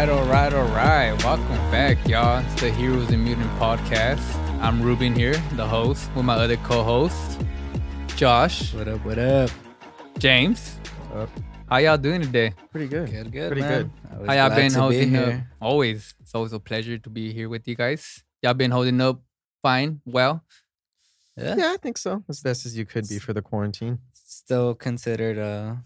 right, all right, all right. Welcome back, y'all. It's the Heroes and Mutant podcast. I'm Ruben here, the host, with my other co-host, Josh, What up? What up? James. Up. How y'all doing today? Pretty good. Good, good, Pretty man. good. How y'all been to be holding up? Always. It's always a pleasure to be here with you guys. Y'all been holding up fine, well. Yeah. Yeah, I think so. As best as you could be for the quarantine. Still considered a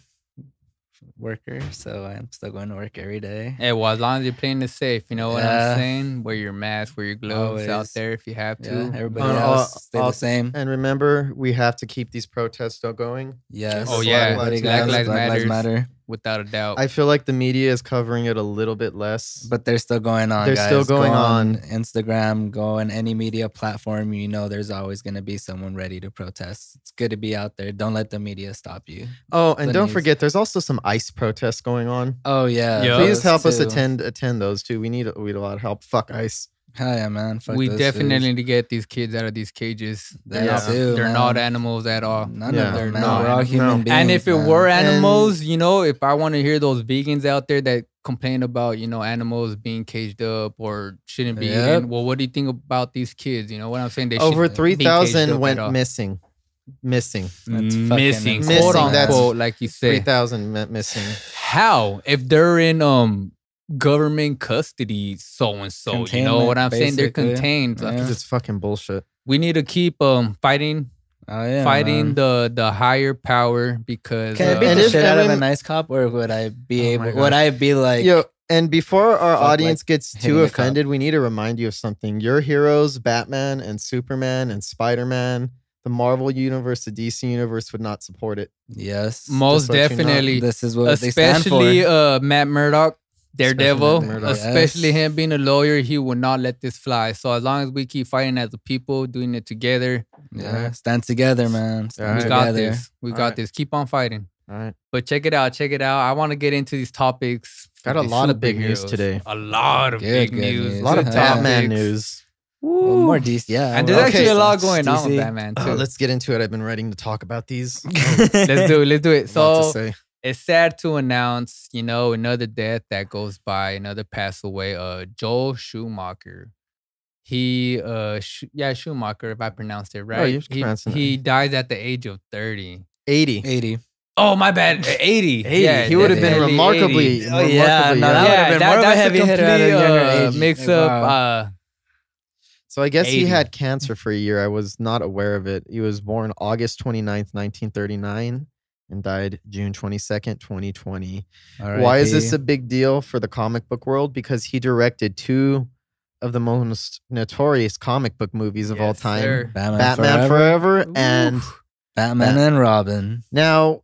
worker, so I'm still going to work every day. Hey, well, as long as you're playing it safe, you know what Yeah. I'm saying? Wear your mask, wear your gloves out there if you have to. Yeah, everybody Uh, else stay the same. And remember, we have to keep these protests still going. Yes. Oh, yeah. Everybody Black got Lives Black Lives Matters. Matter. Without a doubt. I feel like the media is covering it a little bit less. But they're still going on. They're still going go on. Instagram, go on any media platform. You know, there's always going to be someone ready to protest. It's good to be out there. Don't let the media stop you. oh, and the don't news. forget, there's also some ICE protests going on. Oh yeah. Yeah. Please those help us attend attend those too. We need we need a lot of help. Fuck ICE. Hell yeah, man. Fuck we those definitely fools. need to get these kids out of these cages. They're, That not, too, they're not animals at all. None Yeah. of They're them, man. not. We're all No. human beings. and if it man. were And- animals, you know, if I want to hear those vegans out there that complain about, you know, animals being caged up or shouldn't be Yep. eaten, well, what do you think about these kids? You know what I'm saying? They Over shouldn't three be caged up thousand at went all. missing. Missing. That's fucking missing, insane. quote Missing, that's- unquote, like you Three said. thousand mi- missing. How if they're in um government custody, so and so? You know what I'm saying? They're Containment, contained. basically. Because it's fucking bullshit. We need to keep um fighting, Oh yeah, fighting man. the the higher power because Can I uh, beat And the if shit out of a everyone- nice cop, or would I be Oh my able? God. Would I be like? Yo, and before our fuck, like, audience gets hitting too the cop. offended, we need to remind you of something. Your heroes, Batman and Superman and Spider Man, the Marvel universe, the DC universe would not support it. Yes. most let you know. definitely, This is what they stand especially for. uh Matt Murdock, Daredevil, Matt Murdock. especially Yes. him being a lawyer, he will not let this fly. So as long as we keep fighting as a people, doing it together, yeah. Stand together, man. Stand Alright. we got together. this. We got Alright. this. Keep on fighting. All right. But check it out, check it out. I want to get into these topics. Got a these lot of big news today. A lot of Good, big good news. news. A lot of Yeah. Batman news. Well, more DC. Yeah. And there's well, actually a lot going on with DC. Batman uh, too. Oh, let's get into it. I've been writing to talk about these. let's do it. Let's do it. A So say. It's sad to announce, you know, another death that goes by, another pass away. Uh, Joel Schumacher. He, uh, Sch- yeah, Schumacher, if I pronounced it right. Oh, you're he, pronouncing it. he dies at the age of thirty. 80. 80. Oh, my bad, eighty. 80. Yeah, he would have been definitely remarkably, 80. Oh, yeah, remarkably no, young. that would've been more of a that's heavy hitter a complete, younger uh, age. Mix Wow. up. Uh, So I guess 80. he had cancer for a year. I was not aware of it. He was born August 29th, 1939 and died June 22nd, 2020. Why is this a big deal for the comic book world? Because he directed two of the most notorious comic book movies of all time. sir. Batman, Batman Forever? Forever, and Batman Bat- and Robin. now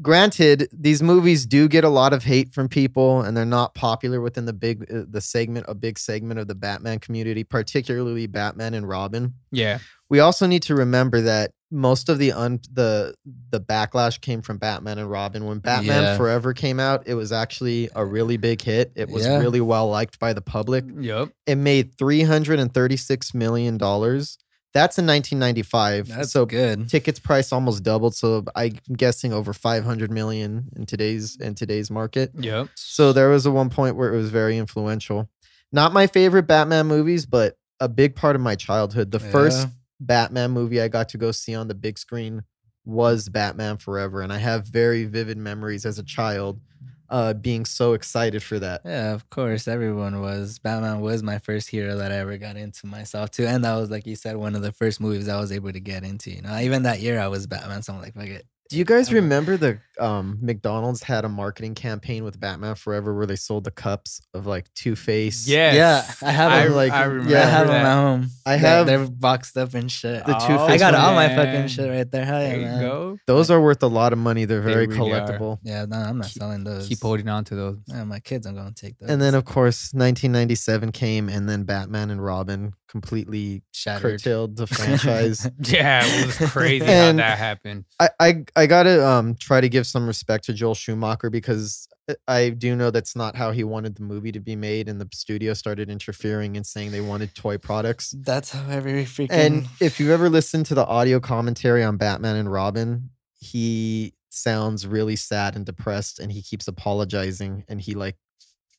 granted these movies do get a lot of hate from people and they're not popular within the big uh, the segment a big segment of the Batman community particularly Batman and Robin Yeah. we also need to remember that most of the un the the backlash came from Batman and Robin. When Batman Yeah. Forever came out, it was actually a really big hit. It was Yeah. really well liked by the public. Yep. It made three hundred and thirty six million dollars. That's in nineteen ninety five. That's So good. tickets price almost doubled. So I'm guessing over five hundred million in today's in today's market. Yep. So there was a one point where it was very influential. Not my favorite Batman movies, but a big part of my childhood. The first Batman movie I got to go see on the big screen was Batman Forever, and I have very vivid memories as a child uh, being so excited for that. Yeah, of course. Everyone was. Batman was my first hero that I ever got into myself too. And that was, like you said, one of the first movies I was able to get into. You know, even that year I was Batman. So I'm like, fuck it. Do you guys remember the um, McDonald's had a marketing campaign with Batman Forever where they sold the cups of like Two Face? Yes. Yeah, I have I, them, like- I yeah, I have them at home. I They're- have- They're boxed up and shit. The Oh, Two-Face I got one. all my fucking shit right there. Hell yeah, There you man. go. Those are worth a lot of money. They're They very really are. collectible. Yeah, no, I'm not Keep- selling those. Keep holding on to those. Yeah, my kids are gonna take those. And then, of course, 1997 came, and then Batman and Robin completely shattered. curtailed the franchise. Yeah, it was crazy how And- that happened. I, I I gotta um try to give some respect to Joel Schumacher because I- I do know that's not how he wanted the movie to be made, and the studio started interfering and saying they wanted toy products. That's how every freaking. And if you ever listened to the audio commentary on Batman and Robin, he sounds really sad and depressed, and he keeps apologizing, and he like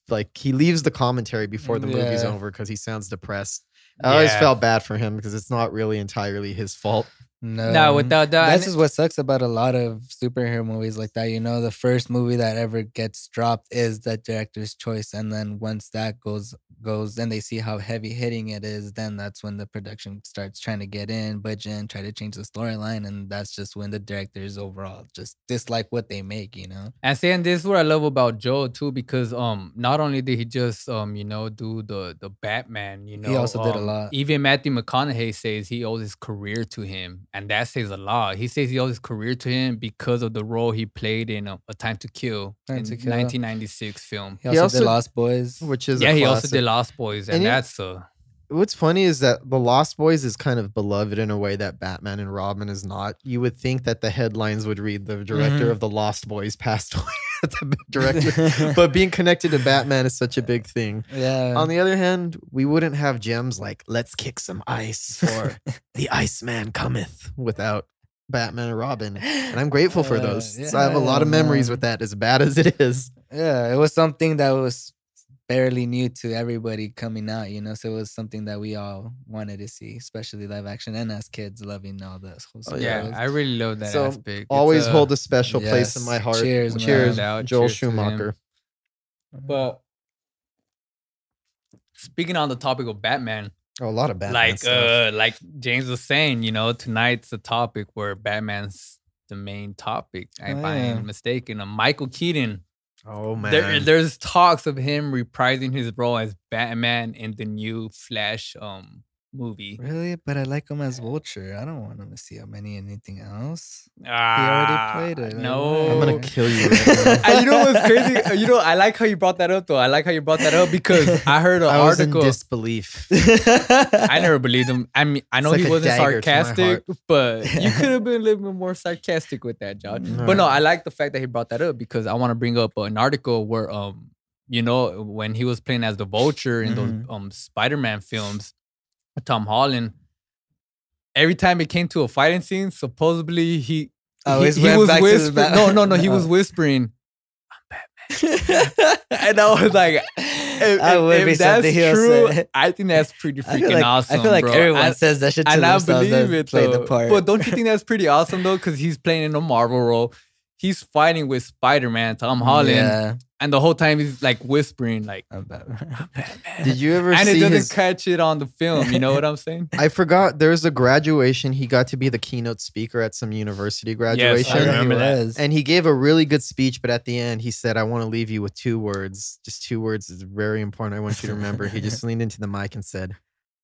like he leaves the commentary before the movie's Yeah. over because he sounds depressed. I always Yeah. felt bad for him because it's not really entirely his fault. No, No, without that, That's and- just what sucks about a lot of superhero movies like that. You know, the first movie that ever gets dropped is the director's choice, and then once that goes goes, then they see how heavy hitting it is. Then that's when the production starts trying to get in, budget, and try to change the storyline, and that's just when the directors overall just dislike what they make. You know, And saying this is what I love about Joe too, because um not only did he just um you know do the the Batman, you know He also did a um, lot. Even Matthew McConaughey says he owes his career to him, and that says a lot. He says he owes his career to him because of the role he played in uh, A Time to Kill Time in to Kill. 1996 film. he also, also- did Lost Boys. Which is a Yeah, he also did Lost Boys, and, And you- that's uh What's funny is that the Lost Boys is kind of beloved in a way that Batman and Robin is not. You would think that the headlines would read the director Mhm. of the Lost Boys passed away. the director, but being connected to Batman is such a big thing. yeah, On the other hand, we wouldn't have gems like "Let's kick some ice" or "The Iceman cometh" without Batman and Robin. And I'm grateful for Uh, those. So I have a lot of memories with that, as bad as it is. Yeah, it was something that was barely new to everybody coming out, you know. So it was something that we all wanted to see, especially live action and as kids loving all this whole Oh, yeah, superheroes. I really love that So, aspect. Always uh, hold a special place in my heart. Cheers, man. Cheers, No doubt. Joel Cheers. Schumacher. But speaking on the topic of Batman, Oh, a lot of Batman like stuff. uh like James was saying, you know, tonight's the topic where Batman's the main topic. If Oh, I yeah. ain't mistaken. Uh, Michael Keaton. Oh man, There, there's talks of him reprising his role as Batman in the new Flash um movie. Really? But I like him as Vulture. I don't want him to see him any anything else. Ah, he already played it, No, I'm gonna Oh. kill you. Right. And you know what's crazy? You know, I like how you brought that up though. I like how you brought that up because I heard an I was article. in disbelief. I never believed him. I mean, I know like he wasn't dagger to my sarcastic, but you could have been a little bit more sarcastic with that, Josh. Mm, But no. I like the fact that he brought that up because I want to bring up an article where, um, you know, when he was playing as the Vulture in Mhm. those um Spider-Man films, with Tom Holland. Every time it came to a fighting scene, supposedly he Always he, he was back to the whispering. No, no, no. He Oh. was whispering, and I was like, if, I would if that's true, say. I think that's pretty I freaking feel like, awesome. I feel like bro. everyone And- says that shit to and I believe it play though. the part. But don't you think that's pretty awesome though? Because he's playing in a Marvel role. He's fighting with Spider Man, Tom Holland, Yeah, and the whole time he's like whispering, like I'm Batman. Batman. Did you ever and it see doesn't his? catch it on the film. You know what I'm saying? I forgot. There was a graduation. He got to be the keynote speaker at some university graduation. Yes, I remember he that. And he gave a really good speech, but at the end, he said, I want to leave you with two words. Just two words is very important. I want you to remember. he just leaned into the mic and said,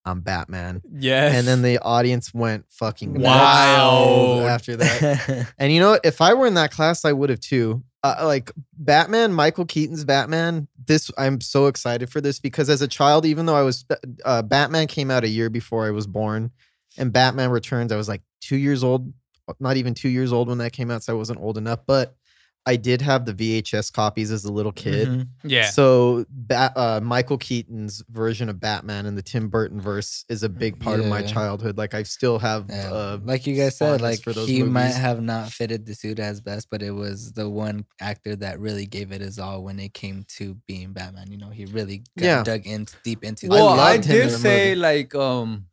I'm Batman. Yes. And then the audience went fucking Wild. after that. And you know what? If I were in that class, I would have too. Uh, like Batman, Michael Keaton's Batman. This I'm so excited for this because as a child, even though I was uh, Batman came out a year before I was born, and Batman Returns, I was like two years old, not even two years old when that came out, so I wasn't old enough. But I did have the VHS copies as a little kid. Mhm. yeah. So Bat, uh, Michael Keaton's version of Batman and the Tim Burton verse is a big part of my childhood. Like I still have Yeah, uh, like you guys said, like for those he might have not fitted the suit as best, but it was the one actor that really gave it his all when it came to being Batman. You know, he really got Yeah. dug in deep into. well, I, loved him in did the say movie. like um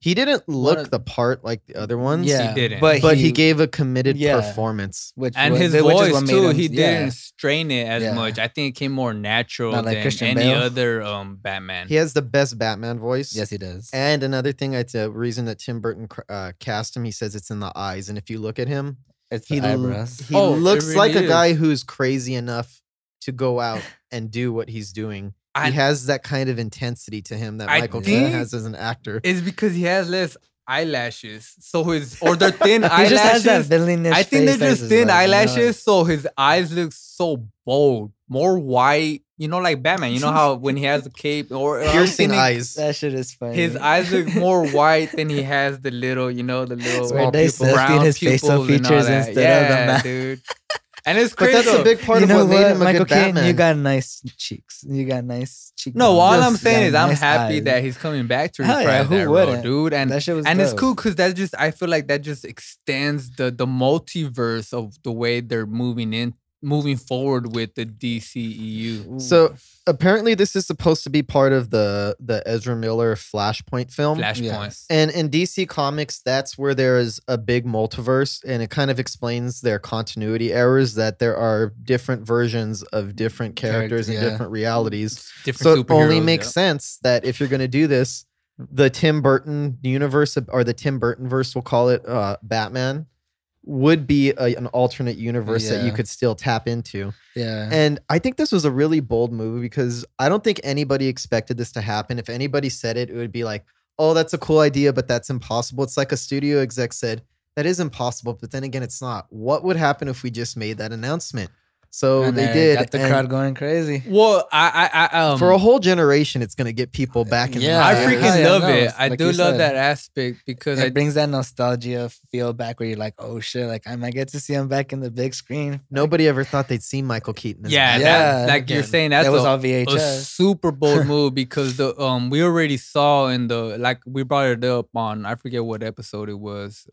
He didn't look of- the part like the other ones. yeah, he didn't. but but he, gave a committed yeah. performance. which and was- his which is voice what made too. him- he yeah. didn't strain it as Yeah. much. I think it came more natural Not like than Christian any Bale. other um Batman. He has the best Batman voice. Yes, he does. And another thing, it's a reason that Tim Burton uh, cast him. He says it's in the eyes, and if you look at him, it's he the l- eyebrows. he Oh, it looks really like a guy who's crazy enough to go out and do what he's doing. I- he has that kind of intensity to him that I Michael think- Keaton has as an actor. It's because he has less eyelashes. So his or they're thin he just has that eyelashes. I think they're just thin like, you know, eyelashes, so his eyes look so bold, more white. You know, like Batman. You know how when he has the cape or Piercing thinking eyes. That shit is funny. His eyes look more white than he has the little, you know, the little Small they pupils. brown his facial pupils and all features that. instead of the yeah, dude. And it's But crazy. that's a big part you of know what made him a Michael good Keaton, Batman. you got nice cheeks. You got nice cheeks. No, all I'm saying is I'm hay that he's coming back to Hell reprise yeah, who that role, wouldn't? dude. And that shit was and it's cool because that just I feel like that just extends the the multiverse of the way they're moving in moving forward with the DCEU. So apparently, this is supposed to be part of the the Ezra Miller Flashpoint film. Flashpoint. Yes. And in DC Comics, that's where there is a big multiverse, and it kind of explains their continuity errors that there are different versions of different characters and yeah. different realities. Different So it only makes yeah. sense that if you're going to do this, the Tim Burton universe or the Tim Burton verse, we'll call it uh, Batman, would be a, an alternate universe that you could still tap into. Yeah. And I think this was a really bold move because I don't think anybody expected this to happen. If anybody said it, it would be like, oh, that's a cool idea, but that's impossible. It's like a studio exec said, that is impossible, but then again, it's not. What would happen if we just made that announcement? So And they they did. Got the and crowd going crazy. Well, I, I, I um, for a whole generation, it's going to get people back in Yeah, the I freaking yeah, love no, it. I like do love said. that aspect because I It brings that nostalgia feel back where you're like, oh shit, like I might get to see him back in the big screen. Nobody ever thought they'd see Michael Keaton. as yeah, that, Yeah. like you're saying that's that was a, all a VHS. super bold move because the um we already saw in the like we brought it up on I forget what episode it was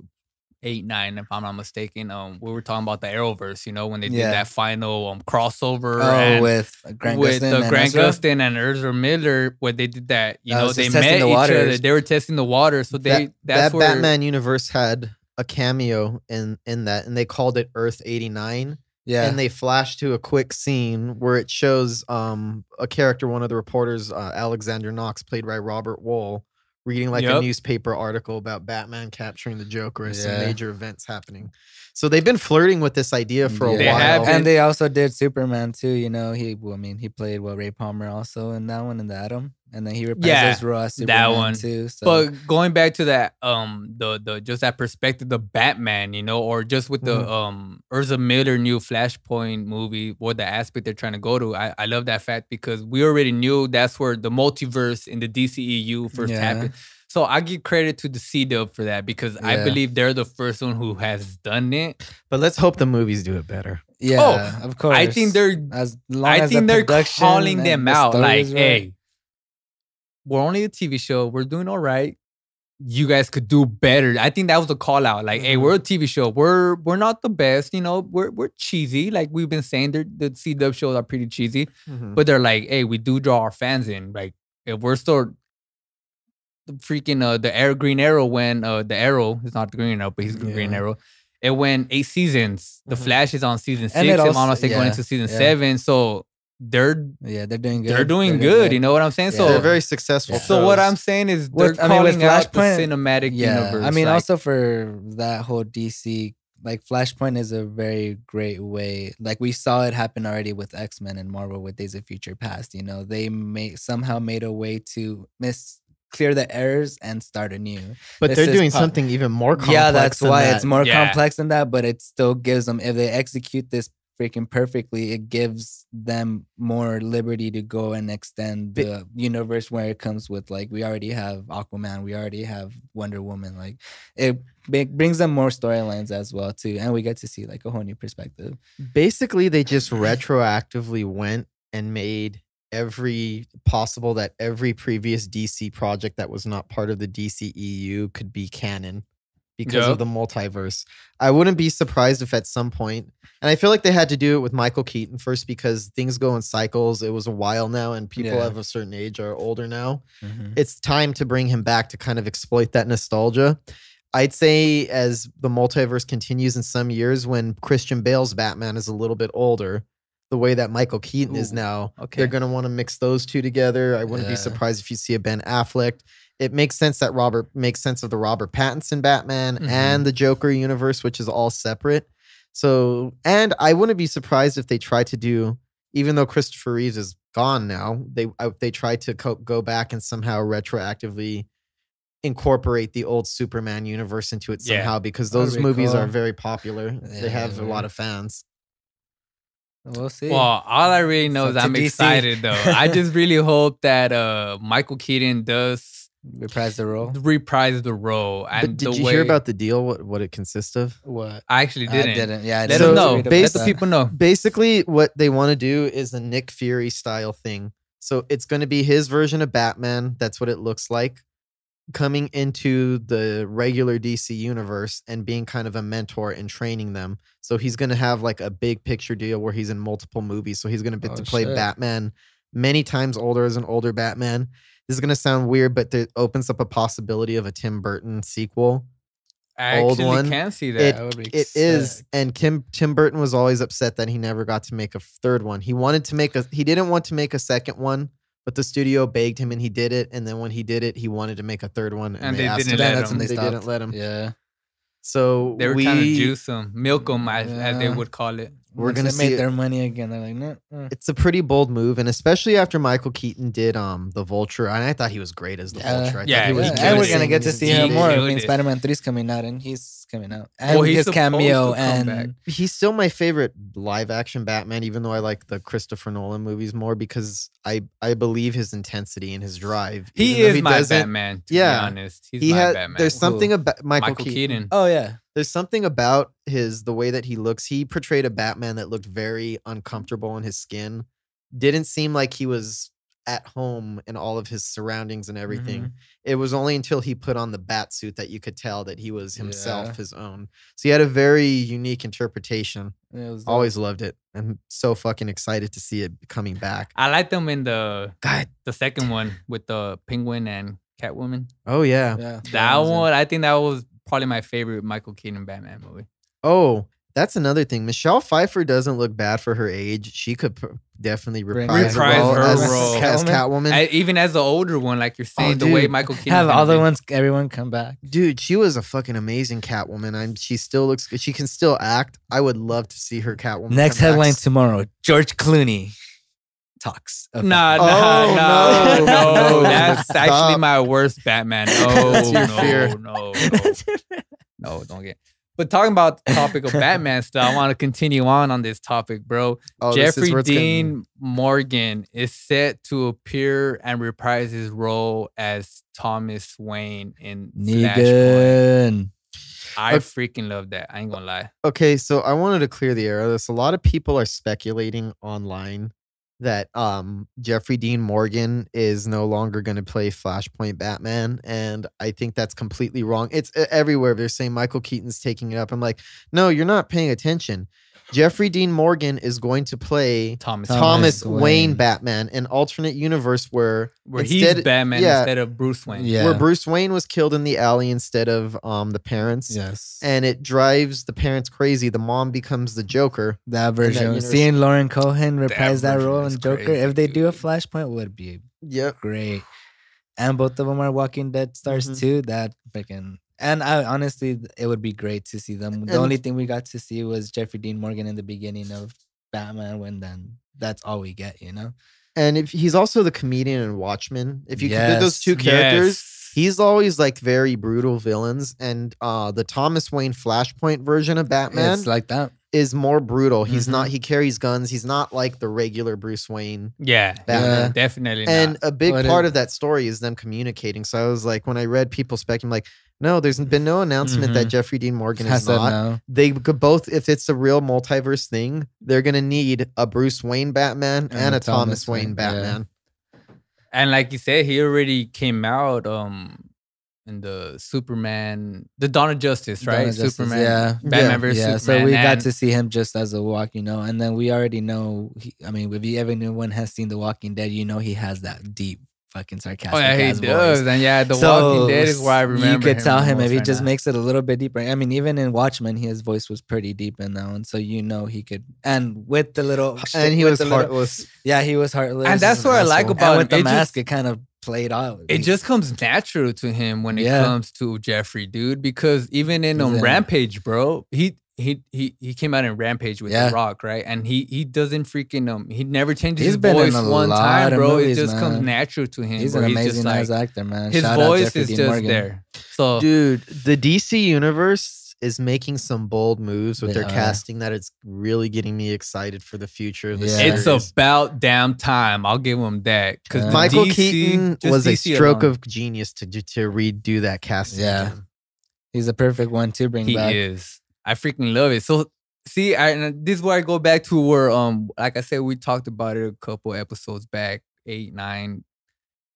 eight nine if I'm not mistaken um we were talking about the Arrowverse you know when they did Yeah. that final um crossover Oh, and with Grant with Gustin uh, and Grant Gustin and Ezra Miller where they did that you That know they met testing each other they were testing the water so they that, that's that where Batman universe had a cameo in in that, and they called it Earth eighty nine. Yeah. and they flash to a quick scene where it shows um a character one of the reporters uh, alexander knox played by robert Wuhl reading like a newspaper article about batman capturing the joker and some major events happening so they've been flirting with this idea for a Yeah. They while have and they also did Superman too. You know, he. Well, I mean, he played well Ray Palmer also in that one in the Atom, and then he reprised Yeah, his role as that one. too. So But going back to that, um, the the just that perspective, the Batman, you know, or just with the Mhm. um Ezra Miller new Flashpoint movie, what the aspect they're trying to go to, I, I love that fact because we already knew that's where the multiverse in the DCEU first Yeah. happened. So I give credit to the C Dub for that because I believe they're the first one who has done it. but let's hope the movies do it better yeah, of course. I think they're as long I as the think they're calling them the out like, right. hey, we're only a TV show. We're doing all right. You guys could do better. I think that was the call out. Like, hey, we're a TV show. We're we're not the best. You know, we're we're cheesy. Like we've been saying, they're- the C Dub shows are pretty cheesy. Mhm. But they're like, hey, we do draw our fans in. Like, if we're still the freaking uh the Air Green Arrow when uh the Arrow is not the Green Arrow, but he's the Green Arrow. It went eight seasons. The Mhm. Flash is on season six. And it if I'm also- not going yeah, into season yeah. seven. So they're Yeah, they're doing good. they're doing good. You know what I'm saying? Yeah. So they're very successful so what. I'm saying is they're With- I mean, with calling out the Flashpoint, cinematic Yeah, universe. I mean, like- also for that whole DC, like Flashpoint is a very great way. Like we saw it happen already with X Men and Marvel with Days of Future Past. You know, they made somehow made a way to miss clear the errors and start anew. but this they're doing pop- something even more complex yeah, that's than why that. it's more Yeah. complex than that. But it still gives them if they execute this freaking perfectly, it gives them more liberty to go and extend Bi- the universe where it comes with like we already have Aquaman, we already have Wonder Woman. Like it b- brings them more storylines as well too, and we get to see like a whole new perspective. basically they just retroactively went and made every possible that every previous DC project that was not part of the DCEU could be canon because Yep. of the multiverse. I wouldn't be surprised if at some point, and I feel like they had to do it with Michael Keaton first because things go in cycles. It was a while now, and people Yeah. of a certain age are older now mm-hmm. it's time to bring him back to kind of exploit that nostalgia. I'd say as the multiverse continues in some years, when Christian Bale's Batman is a little bit older, the way that Michael Keaton is now, okay. they're going to want to mix those two together. I wouldn't be surprised if you see a Ben Affleck. It makes sense that Robert makes sense of the Robert Pattinson Batman Mhm. and the Joker universe, which is all separate. So, and I wouldn't be surprised if they try to do, even though Christopher Reeves is gone now, they I, they try to co- go back and somehow retroactively incorporate the old Superman universe into it Yeah. somehow because those be movies are very popular. Yeah, they have a lot of fans. We'll see. Well, all I really know It's is I'm DC. excited though. I just really hope that uh Michael Keaton does Reprise the role. reprise the role. And But did the you way, hear about the deal? What what it consists of? What? I actually didn't. I didn't. Yeah, I Let didn't So us know. read about Let the people know. Basically, what they want to do is a Nick Fury style thing. So it's going to be his version of Batman. That's what it looks like. Coming into the regular DC universe and being kind of a mentor and training them. So he's going to have like a big picture deal where he's in multiple movies. So he's going to get Oh, to play shit. Batman many times older as an older Batman. This is going to sound weird, but it opens up a possibility of a Tim Burton sequel. I Old one, can see that. It, That it is, and Kim Tim Burton was always upset that he never got to make a third one. He wanted to make a, he didn't want to make a second one, but the studio begged him, and he did it. And then when he did it, he wanted to make a third one, and, And they, they asked didn't him. let Then that's when him. they They didn't let him. Yeah. So They were we, trying to juice him, milk him, as, as they would call it. We're Once gonna they see made it- their money again. They're like, no. uh. It's a pretty bold move, and especially after Michael Keaton did um the Vulture, and I thought he was great as the Yeah. Vulture. I Yeah, thought he he was Yeah, and we're gonna get to see him more. I mean. Spider Man 3 is coming out, and he's coming out. And Well, he's his cameo to come back. and He's still my favorite live action Batman, even though I like the Christopher Nolan movies more because I I believe his intensity and his drive. He even though is my Batman. To Yeah. be honest, he's He my had Batman. there's something Who? about Michael, Michael Keaton. Keaton. oh yeah, There's something about his the way that he looks. He portrayed a Batman that looked very uncomfortable in his skin. Didn't seem like he was at home and all of his surroundings and everything. Mhm. It was only until he put on the bat suit that you could tell that he was himself, Yeah. his own. So he had a very unique interpretation. Was Always loved it. I'm so fucking excited to see it coming back. I like them in the God. the second one with the Penguin and Catwoman. Oh yeah. yeah. That it. one, I think that was probably my favorite Michael Keaton Batman movie. Oh, that's another thing. Michelle Pfeiffer doesn't look bad for her age. She could pr- definitely reprise, Reprise the role her as, role. as Catwoman? Catwoman. I, even as the older one, like you're saying, oh, the way. Michael Keaton Have all the ones, everyone come back. Dude, she was a fucking amazing Catwoman. I'm. She still looks. good. She can still act. I would love to see her Catwoman. Next come back. headline tomorrow: George Clooney talks. about- Nah, Oh, nah, nah, no. no, No. That's actually my worst Batman. Oh, no, no, no, no, no, don't get. But talking about the topic of Batman stuff, I want to continue on on this topic, bro. Oh, Jeffrey it's getting- Dean Morgan is set to appear and reprise his role as Thomas Wayne in Flashpoint. Negan. I Okay. freaking love that. I ain't gonna lie. Okay, so I wanted to clear the air of this. A lot of people are speculating online that um Jeffrey Dean Morgan is no longer going to play Flashpoint Batman, and I think that's completely wrong. It's everywhere. They're saying Michael Keaton's taking it up. I'm like, no, you're not paying attention. Jeffrey Dean Morgan is going to play Thomas, Thomas Thomas Wayne. Wayne Batman, an alternate universe where where instead- he's Batman yeah. instead of Bruce Wayne. Yeah. where Bruce Wayne was killed in the alley instead of um the parents. Yes. And it drives the parents crazy. The mom becomes the Joker. that version. universe. Seeing Lauren Cohan reprise that, version role in Joker, crazy, if they do a. Flashpoint, would be Yep. great. And both of them are Walking Dead stars Mhm. too. That freaking. And I honestly, it would be great to see them. The And- only thing we got to see was Jeffrey Dean Morgan in the beginning of Batman. When then that's all we get, you know. And if he's also the comedian in Watchmen. If you compare those two characters, Yes. he's always like very brutal villains. And uh the Thomas Wayne Flashpoint version of Batman It's like that. Is more brutal. He's Mhm. not he carries guns. He's not like the regular Bruce Wayne yeah, Batman. definitely. And not. a big But part it- of that story is them communicating. So I was like, when I read people speculating, like, no, there's been no announcement that Mhm. Jeffrey Dean Morgan I is said not. no. They could both, if it's a real multiverse thing, they're gonna need a Bruce Wayne Batman and, a Thomas, Wayne, Wayne, yeah. Batman. And like you said, he already came out um in the Superman, the Dawn of Justice, right? of Justice, Superman, yeah. Batman Yeah. yeah, Superman. so we got to see him just as a walk, you know, and then we already know. He, I mean, if you everyone has seen The Walking Dead, you know he has that deep, fucking sarcastic. Oh yeah, he does. voice. And yeah, The So, Walking Dead is where I remember. You could tell him if he right just now. makes it a little bit deeper. I mean, even in Watchmen, his voice was pretty deep in that one, so you know he could. And with the little, And he was the little- heartless. yeah, he was heartless, And that's what I like about and him. with the It mask, just- it kind of played out. it He- just comes natural to him when it Yeah. comes to Jeffrey, dude. Because even in um, Yeah. Rampage, bro, he he he he came out in Rampage with Yeah. The Rock, right? And he he doesn't freaking um he never changes He's his been in voice a one lot time, of bro. movies, it just comes natural to him. he's where an just amazing like, ass actor, man. His Shout voice Jeffrey is Dean just Morgan. there. So Dude, the DC universe is making some bold moves with They their are. casting that it's really getting me excited for the future of the Yeah. it's about damn time. I'll give them that. Because Yeah. Michael DC, Keaton just was a stroke alone, of genius to to redo that casting. Yeah. again. He's a perfect one to bring back. he back. is. I freaking love it. So see, I and this is where I go back to where um, like I said, we talked about it a couple episodes back, eight, nine.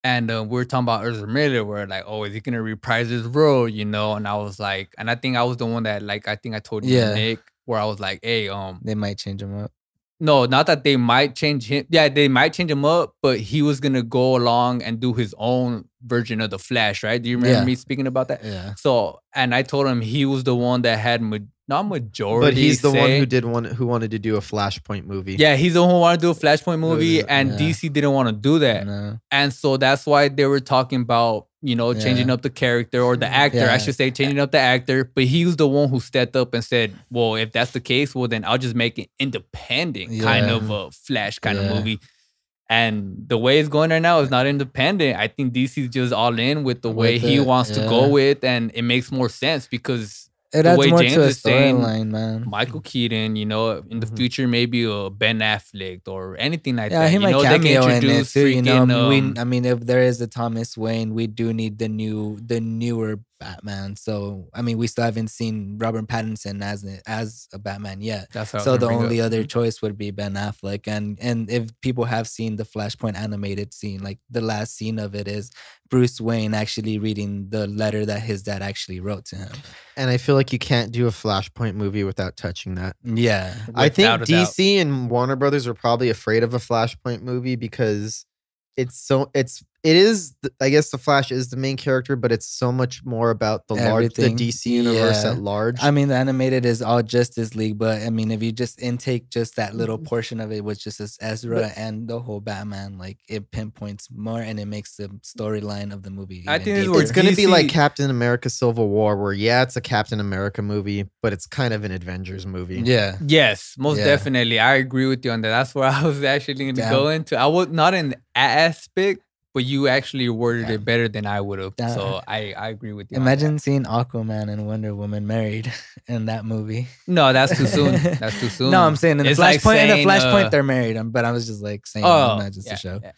And uh, we were talking about Ezra Miller. We're like, oh, is he gonna reprise his role? You know? And I was like, and I think I was the one that like I think I told you Yeah. Nick where I was like, hey, um, They might change him up. no, not that they might change him. Yeah, they might change him up, but he was gonna go along and do his own version of the Flash, right? Do you remember Yeah. me speaking about that? Yeah. So, and I told him he was the one that had ma- not majority, But he's the one who did one who wanted to do a Flashpoint movie. Yeah, he's the one who wanted to do a Flashpoint movie, and Yeah. DC didn't want to do that, No. and so that's why they were talking about you know changing Yeah. up the character or the actor, I should say, changing up the actor. But he was the one who stepped up and said, "Well, if that's the case, well then I'll just make an independent, kind of a Flash kind of movie." And the way it's going right now is not independent. I think DC's just all in with the way With he it, wants to go with, and it makes more sense because It The way more James is saying, storyline, man. Michael Keaton, you know, in the Mhm. future maybe a Ben Affleck or anything like Yeah, that. he you might know, they can cameo in it too. You know, freaking, we. um, I mean, if there is a Thomas Wayne, we do need the new, the newer Batman. So, I mean, we still haven't seen Robert Pattinson as a- as a Batman yet. That's what So the only up. other mm-hmm. choice would be Ben Affleck, and and if people have seen the Flashpoint animated scene, like the last scene of it is Bruce Wayne actually reading the letter that his dad actually wrote to him. And I feel like you can't do a Flashpoint movie without touching that. Yeah, I think Without a doubt. DC and Warner Brothers are probably afraid of a Flashpoint movie because it's so it's it is I guess the Flash is the main character, but it's so much more about the large the DC universe Yeah. at large. I mean, the animated is all Justice League, but I mean, if you just intake just that little Mm-hmm. portion of it, which just as Ezra and the whole Batman, like it pinpoints more and it makes the storyline of the movie. I think deeper. it's going to be like Captain America Civil War where yeah, it's a Captain America movie, but it's kind of an Avengers movie. yeah, Yes, most Yeah. definitely. I agree with you on that. That's where I was actually going to go into. I was not in aspect, but you actually worded Damn. it better than I would have. Damn. So I, I agree with you. Imagine seeing Aquaman and Wonder Woman married in that movie. No, that's too soon. That's too soon. No, I'm saying in the It's like Flashpoint. in the Flashpoint, uh, they're married. um, But I was just like saying, Oh, not just yeah, a show. yeah.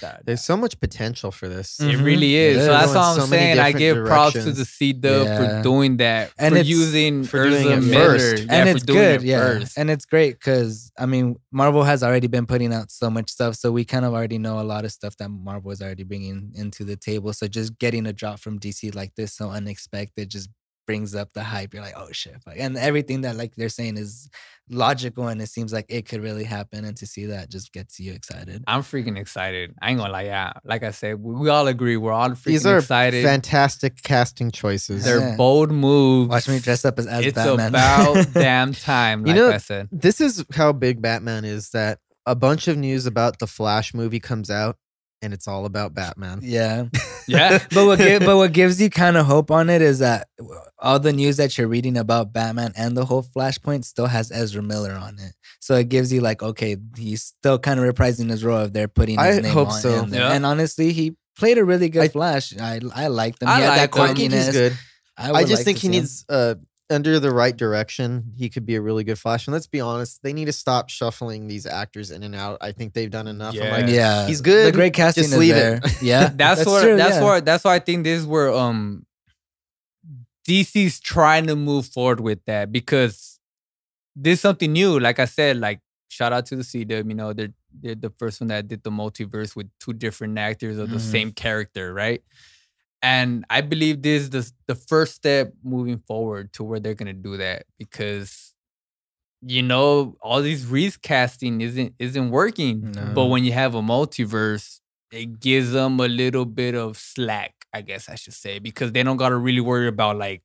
That- There's so much potential for this. It Mhm. really It is. is. So that's Going all I'm so saying. I give props to the directions. C Dub Yeah. for doing that, And for using for doing it first. yeah, and it's good, it yeah, first. and it's great because I mean, Marvel has already been putting out so much stuff, so we kind of already know a lot of stuff that Marvel is already bringing into the table. So just getting a drop from DC like this, so unexpected, just brings up the hype. You're like, oh shit, and everything that like they're saying is logical, and it seems like it could really happen. And to see that just gets you excited. I'm freaking excited. I ain't gonna lie. Yeah, like I said, we, we all agree. We're all freaking These are excited. fantastic casting choices. They're Yeah. bold moves. Watch me dress up as, as It's Batman. about damn time. You Like know- I said. this is how big Batman is that a bunch of news about the Flash movie comes out and it's all about Batman. yeah. Yeah. but what gi- but what gives you kind of hope on it is that all the news that you're reading about Batman and the whole Flashpoint still has Ezra Miller on it. So it gives you like, okay, he's still kind of reprising his role if they're putting his I name hope on so. in there. Yeah. And honestly, he played a really good I- Flash. I I liked him. I he had like that him. I think he's quirkiness. good. I, I just like think he needs uh under the right direction, he could be a really good Flash. And let's be honest, they need to stop shuffling these actors in and out. I think they've done enough. I'm like, Yeah, he's good. The great casting Just is leave there. it. Yeah, that's, what true, that's yeah. where that's why I think this is where um DC's trying to move forward with that because this is something new. Like I said, like shout out to the CW, you know, they're they're the first one that did the multiverse with two different actors of the Mhm. same character, right? And I believe this is the, the first step moving forward to where they're gonna do that because you know all these recasting isn't isn't working. But when you have a multiverse, it gives them a little bit of slack, I guess I should say, because they don't gotta really worry about like,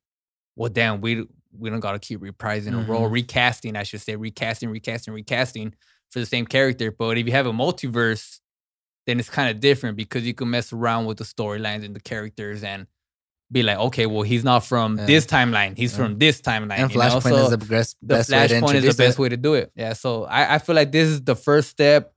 well, damn, we we don't gotta keep reprising a role, mm-hmm. recasting, I should say, recasting, recasting, recasting for the same character. But if you have a multiverse, then it's kind of different because you can mess around with the storylines and the characters and be like, okay, well, he's not from Yeah. this timeline, he's Yeah. from this timeline. and you know? Flashpoint So is the best, the best way to flashpoint is the best it. way to do it. Yeah. So I, I feel like this is the first step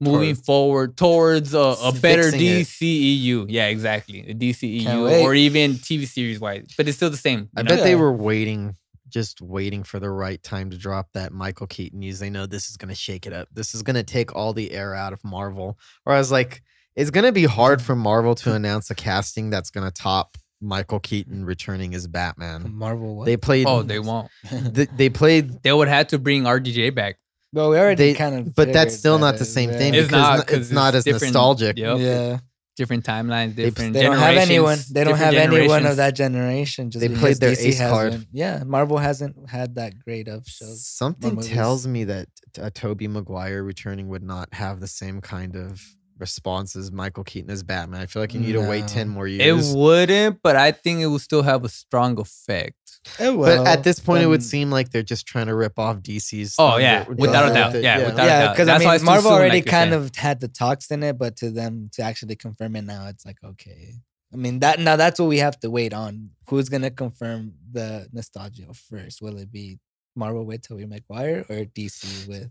moving Toward- forward towards a, a better Fixing it. Yeah, exactly. A DCEU Can't or even TV series wise, but it's still the same. I you bet know? they were waiting, just waiting for the right time to drop that Michael Keaton news. They know this is going to shake it up. This is going to take all the air out of Marvel. Or I was like, it's going to be hard for Marvel to announce a casting that's going to top Michael Keaton returning as Batman. Marvel. What? They played. Oh, they won't. th- they played, They would have to bring RDJ back. But we already They- kind of. but that's still that not the same yeah. thing It's because not. not- 'cause it's not as nostalgic. Yep. Yeah. Different timelines, They, different. they don't have anyone. They don't have anyone of that generation. Just They played their DC ace card. hasn't- Yeah, Marvel hasn't had that great of shows. Something tells me that uh, Tobey Maguire returning would not have the same kind of response as Michael Keaton as Batman. I feel like you need to wait 10 more years. It wouldn't, but I think it would still have a strong effect. But at this point, it would then- seem like they're just trying to rip off DC's. Oh, thunder yeah, without a doubt. Yeah, without a yeah, doubt. because I That's why mean, too Marvel soon, already like you're kind saying. of had the talks in it, but to them to actually confirm it now, it's like okay. I mean that now that's what we have to wait on. Who's gonna confirm the nostalgia first? Will it be Marvel with Tobey Maguire or DC with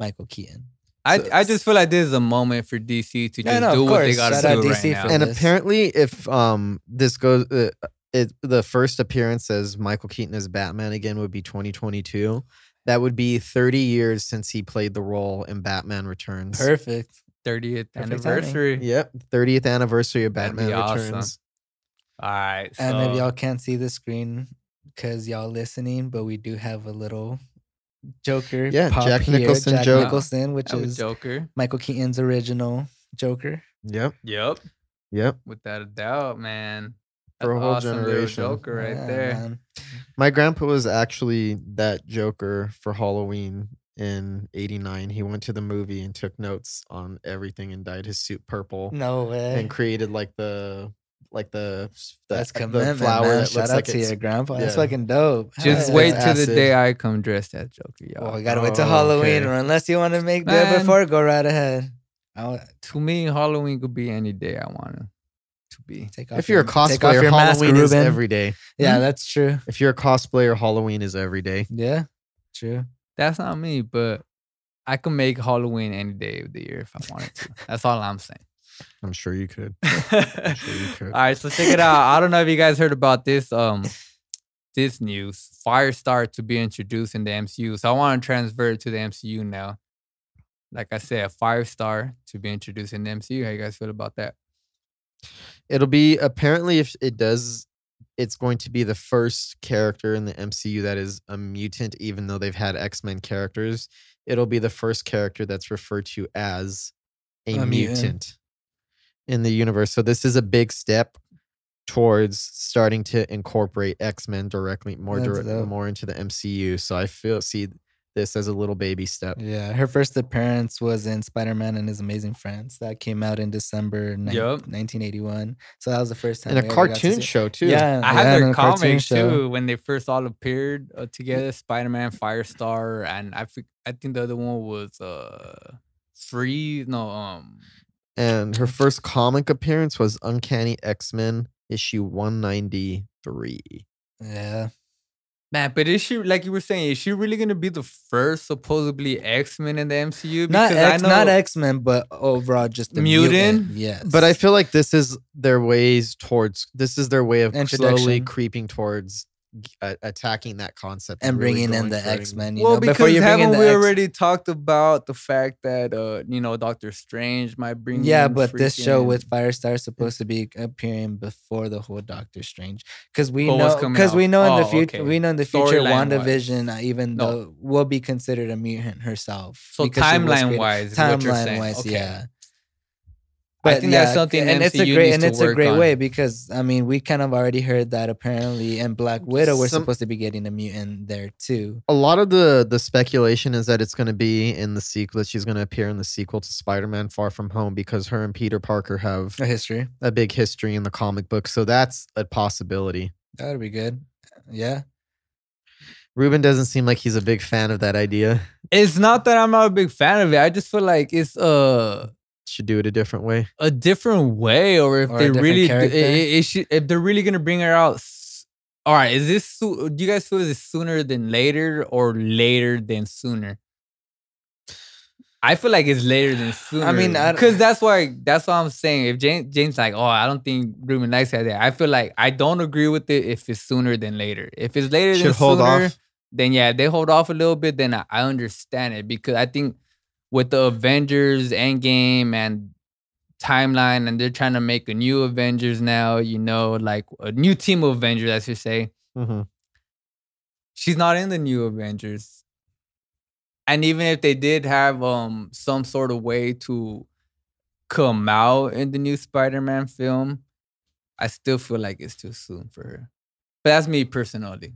Michael Keaton? I, So- I just feel like this is a moment for DC to Yeah, just no, of do what they course. got to Shout out do DC right now. And this. apparently, if um this goes, uh, it the first appearance as Michael Keaton as Batman again would be 2022. That would be 30 years since he played the role in Batman Returns. Perfect. 30th Perfect timing. anniversary. Yep, 30th anniversary of That'd be Batman awesome. Returns. All right. And if y'all can't see the screen because y'all listening, but we do have a little Joker. Yeah, pop Jack here, Nicholson Jack joke. Nicholson, which I'm is Joker. Michael Keaton's original Joker. Yep, Yep. yep. Without a doubt, man. For a whole awesome generation. Joker right Yeah, there. man. My grandpa was actually that Joker for Halloween in 89. He went to the movie and took notes on everything and dyed his suit purple No way. and created like the like the the, That's uh, the commitment, flower man. Shout out like to your grandpa. That's yeah. fucking dope. Just Hell wait yeah. till the day I come dressed as Joker, y'all. Oh, you gotta wait till Oh, Halloween, okay. or unless you want to make do it before, go right ahead. I'll to me, Halloween could be any day I want it to be. take off. If you're a your- take off cosplayer, your mask, Halloween is Ruben. every day. Yeah, Hmm? that's true. If you're a cosplayer, Halloween is every day. Yeah, true. That's not me, but I can make Halloween any day of the year if I wanted to. That's all I'm saying. I'm sure you could. All sure you could. right, so check it out. I don't know if you guys heard about this um this news. Firestar to be introduced in the MCU. So I want to transfer it to the MCU now. Like I said, a Firestar to be introduced in the MCU. How you guys feel about that? It'll be apparently if it does, it's going to be the first character in the MCU that is a mutant, even though they've had X Men characters. It'll be the first character that's referred to as a, A mutant. mutant. in the universe. So this is a big step towards starting to incorporate X Men directly more direct, more into the MCU. So I feel see this as a little baby step. Yeah, her first appearance was in Spider Man and His Amazing Friends. That came out in December nin- Yup. 1981. So that was the first time And a we ever got to cartoon show too. Yeah, I had yeah, and their a comics too when they first all appeared uh, together. Spider Man, Firestar, and I think think the other one was uh Free. No, um, And her first comic appearance was Uncanny X Men issue 193. Yeah, man. But is she like you were saying? Is she really gonna be the first supposedly X Men in the MCU? not Because I X, not X Men, but overall just the Mutant? mutant. Yes, But I feel like this is their ways towards this is their way of slowly creeping towards uh, attacking that concept and really bringing in the. X Men. Well, know, because before you haven't we X- already talked about the fact that uh you know Doctor Strange might bring Yeah, in but this show freaking- with Firestar is supposed to be appearing before the whole Doctor Strange, because we But what's know coming because we know in the Oh, future okay. we know in the future Storyline-wise. Uh, even No. though will be considered a mutant herself. so because she was timeline created- wise, timeline wise, Okay. yeah. I think that's something and it's a great and it's a great on. way because I mean we kind of already heard that apparently in Black Widow we're Some- supposed to be getting a mutant there too. A lot of the the speculation is that it's going to be in the sequel that she's going to appear in the sequel to Spider-Man Far From Home because her and Peter Parker have A history a big history in the comic book. So that's a possibility. that would be good. Yeah, Ruben doesn't seem like he's a big fan of that idea. It's not that I'm not a big fan of it. I just feel like it's uh Should do it a different way. a different way, or if Or they really, it, it should, if they're really gonna bring her out. All right, is this? Do you guys feel this sooner than later, or later than sooner? I feel like it's later than sooner. I mean, I d- because that's why that's what I'm saying. If James James like, oh, I don't think Ruben likes that. I feel like I don't agree with it if it's sooner than later. If it's later than Should hold sooner, off. then yeah, if they hold off a little bit, then I, I understand it because I think with the Avengers Endgame and timeline, and they're trying to make a new Avengers now, you know, like a new team of Avengers, I should say. Mhm. She's not in the new Avengers. And even if they did have um some sort of way to come out in the new Spider-Man film, I still feel like it's too soon for her. But that's me personally.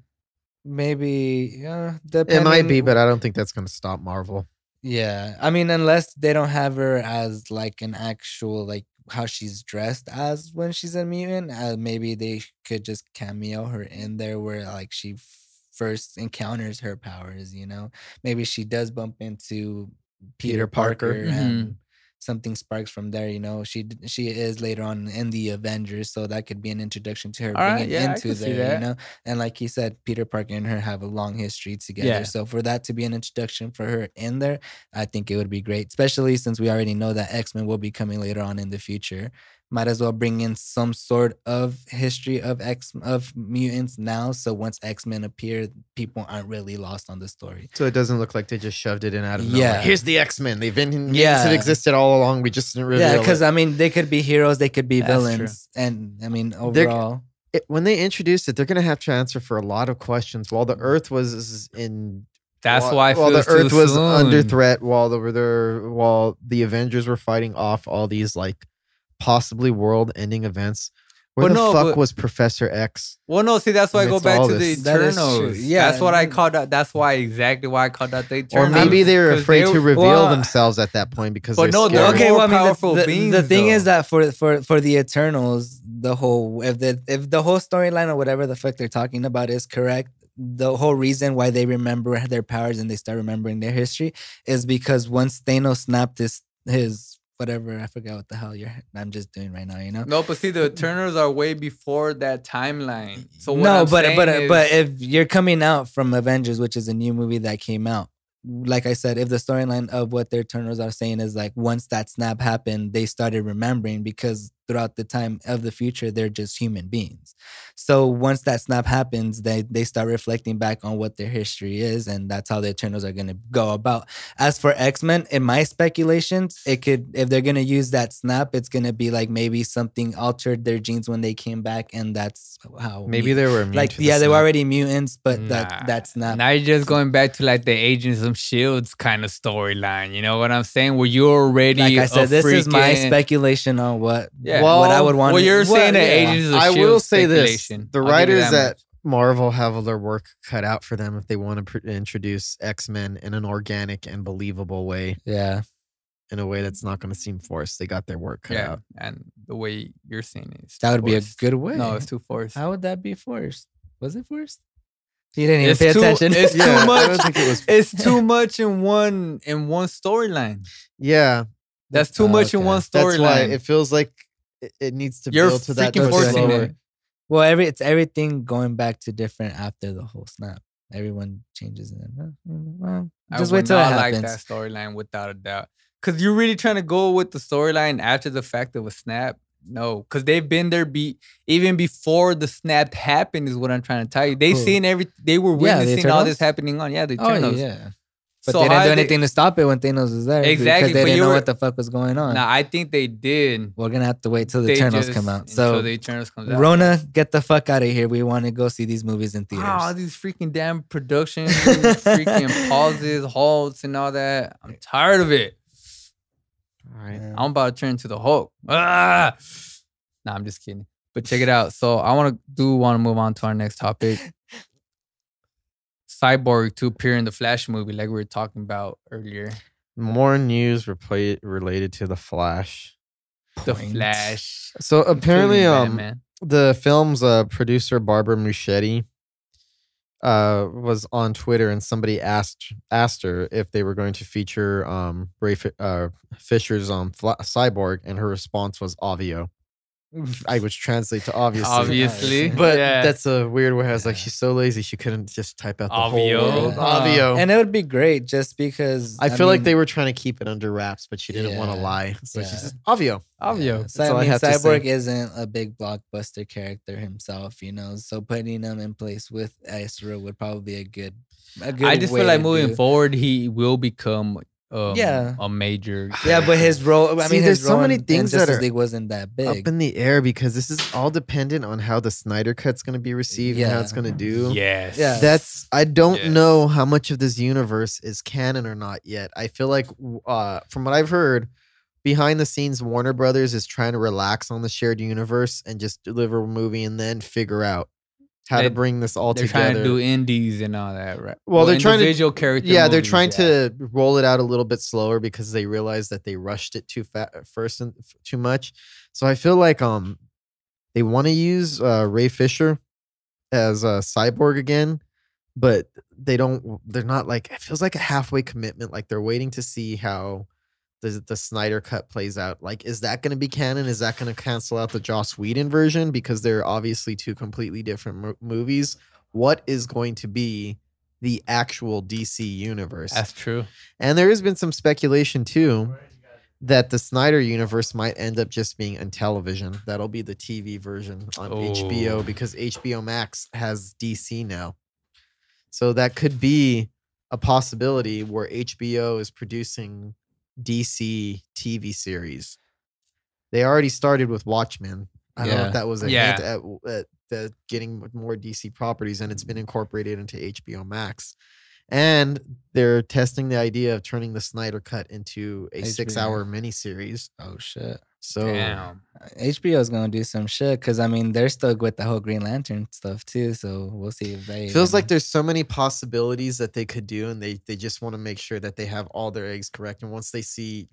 Maybe yeah. It might be, but I don't think that's going to stop Marvel. Yeah, I mean, unless they don't have her as like an actual like how she's dressed as when she's a mutant, uh, maybe they could just cameo her in there where like she f- first encounters her powers. You know, maybe she does bump into Peter, Peter Parker. Parker, Mhm. and something sparks from there. You know, she she is later on in the Avengers, so that could be an introduction to her All right, bringing yeah, into there. You know, and like he said, Peter Parker and her have a long history together. Yeah. So for that to be an introduction for her in there, I think it would be great, especially since we already know that X Men will be coming later on in the future. Might as well bring in some sort of history of X of mutants now, so once X Men appear, people aren't really lost on the story. So it doesn't look like they just shoved it in out of nowhere. Yeah. Here's the X Men. They've been Yeah. yeah. existed all along. We just didn't reveal yeah, because. I mean, they could be heroes, they could be That's true. villains, and I mean, They're- overall, It- when they introduced it, they're going to have to answer for a lot of questions. While the Earth was in, That's while, why I while the Earth too was under threat, while the there, while the Avengers were fighting off all these like possibly world-ending events. Where But the no, fuck but- was Professor X? Well, no, see, that's why I go back to the this. That is true. Eternals. Yeah, that's what I and- called out. That's why exactly why I called out the Or maybe they were 'cause afraid they to reveal well, themselves at that point because But they're no, they're scared. okay. Well, I mean, the- powerful the, the, beings, thing is that for for for the Eternals, the whole if the if the whole storyline or whatever the fuck they're talking about is correct, the whole reason why they remember their powers and they start remembering their history is because once Thanos snapped his his whatever I forgot what the hell you're I'm just doing right now, you know. No, but see, the Turners are way before that timeline. So what no, I'm but but is, but if you're coming out from Avengers, which is a new movie that came out, like I said, if the storyline of what their Turners are saying is like once that snap happened, they started remembering because throughout the time of the future, they're just human beings. So once that snap happens, they they start reflecting back on what their history is, and that's how the Eternals are gonna go about. As for X Men, in my speculations, it could if they're gonna use that snap, it's gonna be like maybe something altered their genes when they came back, and that's how Maybe we- they were like to the yeah, they were already mutants, but Nah. that that's not. Now you're just going back to like the Agents of Shields kind of storyline. You know what I'm saying? Where you're already like I said, this is my speculation on what Yeah. What I would want. Well, you're what- saying that yeah. Agents of I will say this: the I'll give you writers that at much. Marvel have their work cut out for them if they want to pr- introduce X Men in an organic and believable way, Yeah, in a way that's not going to seem forced. They got their work cut yeah, out. and the way you're saying it, is that too would be a good way. No, it's too forced. How would that be forced? Was it forced? You didn't even It's pay too- attention. it's Yeah, too I much. don't think it was- It's too much in one in one storyline. Yeah, That's too Oh, much in one storyline. it feels like it, it needs to You're build to that. freaking much forcing it. well, every it's everything going back to different after the whole snap. Everyone changes it. Uh, mm, well, I just would wait till it not like that storyline without a doubt. Cause you're really trying to go with the storyline after the fact of a snap. No, because they've been there be even before the snap happened is what I'm trying to tell you. They Who? seen every they were Yeah, the witnessing all this happening on. Yeah, the Oh Eternals. yeah, but So they didn't how do they- anything to stop it when Thanos was there. Exactly, because they didn't you know were- what the fuck was going on. Now I think they did. We're gonna have to wait till the They Eternals just- come out. until So the Eternals comes out. Rona, get the fuck out of here. We want to go see these movies in theaters. Wow, all these freaking damn productions, freaking pauses, halts, and all that. I'm tired of it. All right. Yeah. I'm about to turn to the Hulk. Ah! Nah, I'm just kidding. But check it out. So I want to do want to move on to our next topic. Cyborg to appear in the Flash movie, like we were talking about earlier. More news repla- related to the Flash. The Point. Flash. So apparently, um, Batman. the film's uh, producer Barbara Muschietti uh, was on Twitter, and somebody asked asked her if they were going to feature um, Ray Fi- uh, Fisher's um, Fla- Cyborg, and her response was "Avio," I which translate to obviously. obviously, But yeah. that's a weird way. I was like, she's so lazy she couldn't just type out the Avio. whole world. Uh, Avio. and it would be great just because I feel like they were trying to keep it under wraps, but she didn't want to lie. So she Yeah. says, Avio. Avio. Yeah. That's So, all I I mean, have. Cyborg isn't a big blockbuster character himself, you know. So putting him in place with Ezra would probably be a good, a good. I just way feel like moving do- forward, he will become um, Yeah. a major. Yeah, but his role. I See, mean, there's his so many in- in things that are League wasn't that big. Up in the air because this is all dependent on how the Snyder cut's going to be received and how it's going to do. Yes. Yeah. That's I don't Yes. know how much of this universe is canon or not yet. I feel like uh from what I've heard, behind the scenes, Warner Brothers is trying to relax on the shared universe and just deliver a movie and then figure out how They- to bring this all They're together. trying to do indies and all that, right? Well, they're trying to- individual character. yeah, they're trying yeah. to roll it out a little bit slower because they realized that they rushed it too fast first and f- too much. So I feel like um they want to use uh, Ray Fisher as a cyborg again, but they don't. They're not like it feels like a halfway commitment. Like they're waiting to see how the the Snyder cut plays out. Like, is that going to be canon? Is that going to cancel out the Joss Whedon version because they're obviously two completely different mo- movies? What is going to be the actual DC universe? That's true. And there has been some speculation too that the Snyder universe might end up just being on television. That'll be the TV version on Oh. HBO because HBO Max has DC now. So that could be a possibility where HBO is producing DC TV series. They already started with Watchmen. I don't know Yeah. if that was a Yeah. hint at, at, at getting more DC properties, and it's been incorporated into HBO Max. And they're testing the idea of turning the Snyder Cut into a HBO. six-hour miniseries. Oh shit. So Damn. HBO is gonna do some shit because I mean they're stuck with the whole Green Lantern stuff too. So we'll see if they feels like there's so many possibilities that they could do, and they they just want to make sure that they have all their eggs correct. And once they see,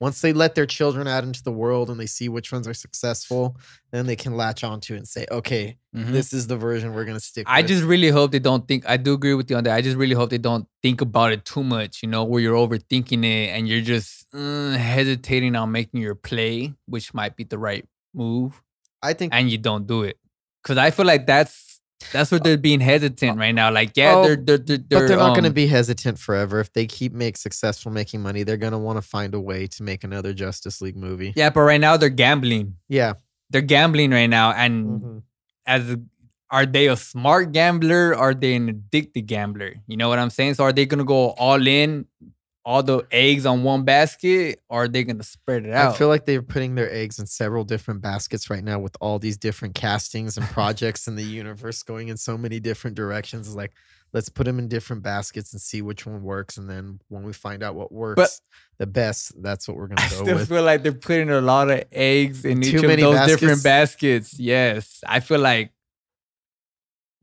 once they let their children out into the world and they see which ones are successful, then they can latch onto it and say, okay, Mhm. this is the version we're gonna stick. I with. just really hope they don't think. I do agree with you on that. I just really hope they don't think about it too much. You know, where you're overthinking it and you're just uh, hesitating on making your play, which might be the right move, I think and you don't do it. Because I feel like that's that's what they're being hesitant right now. Like, yeah, Oh, they're they're they're, but they're not going to um, be hesitant forever. If they keep make successful making money, they're going to want to find a way to make another Justice League movie. Yeah, but right now they're gambling. Yeah. They're gambling right now, and Mhm. as are they a smart gambler? Are they an addicted gambler? You know what I'm saying? So are they gonna go all in, all the eggs on one basket, or are they gonna spread it out? I feel like they're putting their eggs in several different baskets right now with all these different castings and projects in the universe going in so many different directions. It's like, let's put them in different baskets and see which one works. And then when we find out what works the best, that's what we're going to go with. I still with. feel like they're putting a lot of eggs in Too each of those different baskets? baskets. Yes, I feel like.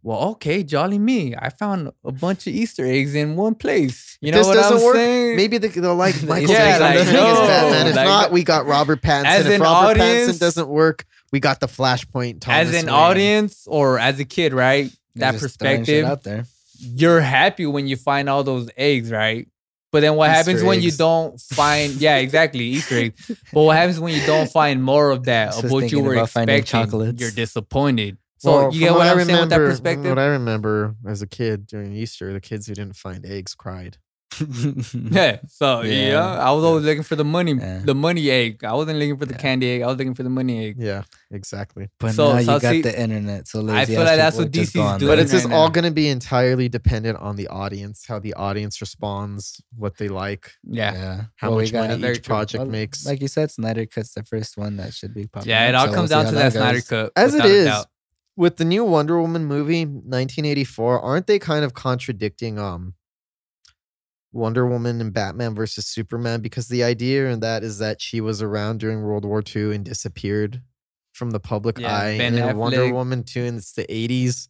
Well, okay, jolly me. I found a bunch of Easter eggs in one place. You know this what doesn't I'm work. saying? Maybe they, they'll like Yeah, Michael like, Jackson doesn't no, Batman. If like- not, we got Robert Pattinson. As if an Robert audience- Pattinson doesn't work, we got the Flashpoint. Thomas as an Wayne. audience or as a kid, right? They're that just throwing shit perspective. out there. you're happy when you find all those eggs, right? But then what happens Easter when you don't find? Yeah, exactly, Easter eggs. But what happens when you don't find more of that of what you were expecting? chocolates. You're disappointed. So Well, you from get what, I I'm saying with that remember- perspective? What I remember as a kid during Easter, the kids who didn't find eggs cried. Yeah. So yeah. Yeah. I was always looking for the money, Yeah. the money egg. I wasn't looking for the Yeah. candy egg. I was looking for the money egg. Yeah, exactly. But So- now you so got see, the internet, so I feel like that's people what DC's doing But it's just right all now. going to be entirely dependent on the audience, how the audience responds, what they like, Yeah. yeah. how Well, much money very each true. project well, makes. Like you said, Snyder Cut's the first one that should be popular. Yeah. It all so comes we'll down to how that Snyder cut. As it without a is, doubt. With the new Wonder Woman movie, 1984, aren't they kind of contradicting um Wonder Woman and Batman versus Superman? Because the idea in that is that she was around during World War II and disappeared from the public Yeah, eye. Ben and in Wonder Woman 2, and it's the 80s,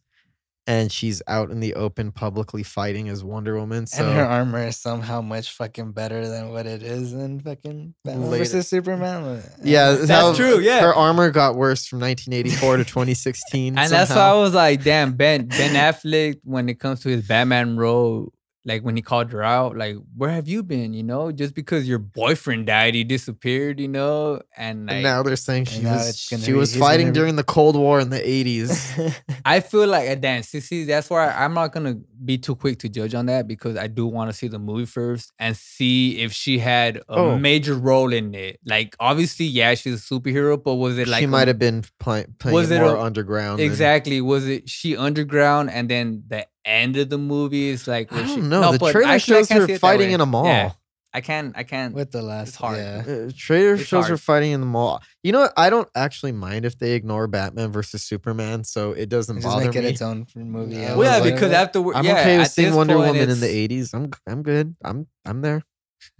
and she's out in the open publicly fighting as Wonder Woman. So and her armor is somehow much fucking better than what it is in fucking Batman Later. versus Superman. yeah, That's how true, yeah. her armor got worse from 1984 to 2016. And that's why I was like, damn, Ben Ben Affleck, when it comes to his Batman role, like when he called her out, like, where have you been? You know, just because your boyfriend died, he disappeared, you know? And like And now they're saying she was she be- was fighting be- during the Cold War in the 80s. I feel like uh, a dance. See, see, that's why I'm not gonna be too quick to judge on that because I do want to see the movie first and see if she had a Oh. major role in it. Like, obviously, yeah, she's a superhero, but was it like she might have been play, playing was it more a- underground. than- exactly? Was it she underground and then the end of the movie is like? I don't know. No, the trailer actually, I shows can't her see it that fighting in a mall. Yeah, I can't. I can't. With the last, hard. yeah. Uh, trailer It's shows her fighting in the mall. You know what? I don't actually mind if they ignore Batman versus Superman, so it doesn't Just bother make it me. its own movie. Yeah, well, yeah, because afterward, I'm yeah, okay with seeing Wonder point, Woman in the 80s. I'm I'm good. I'm I'm there.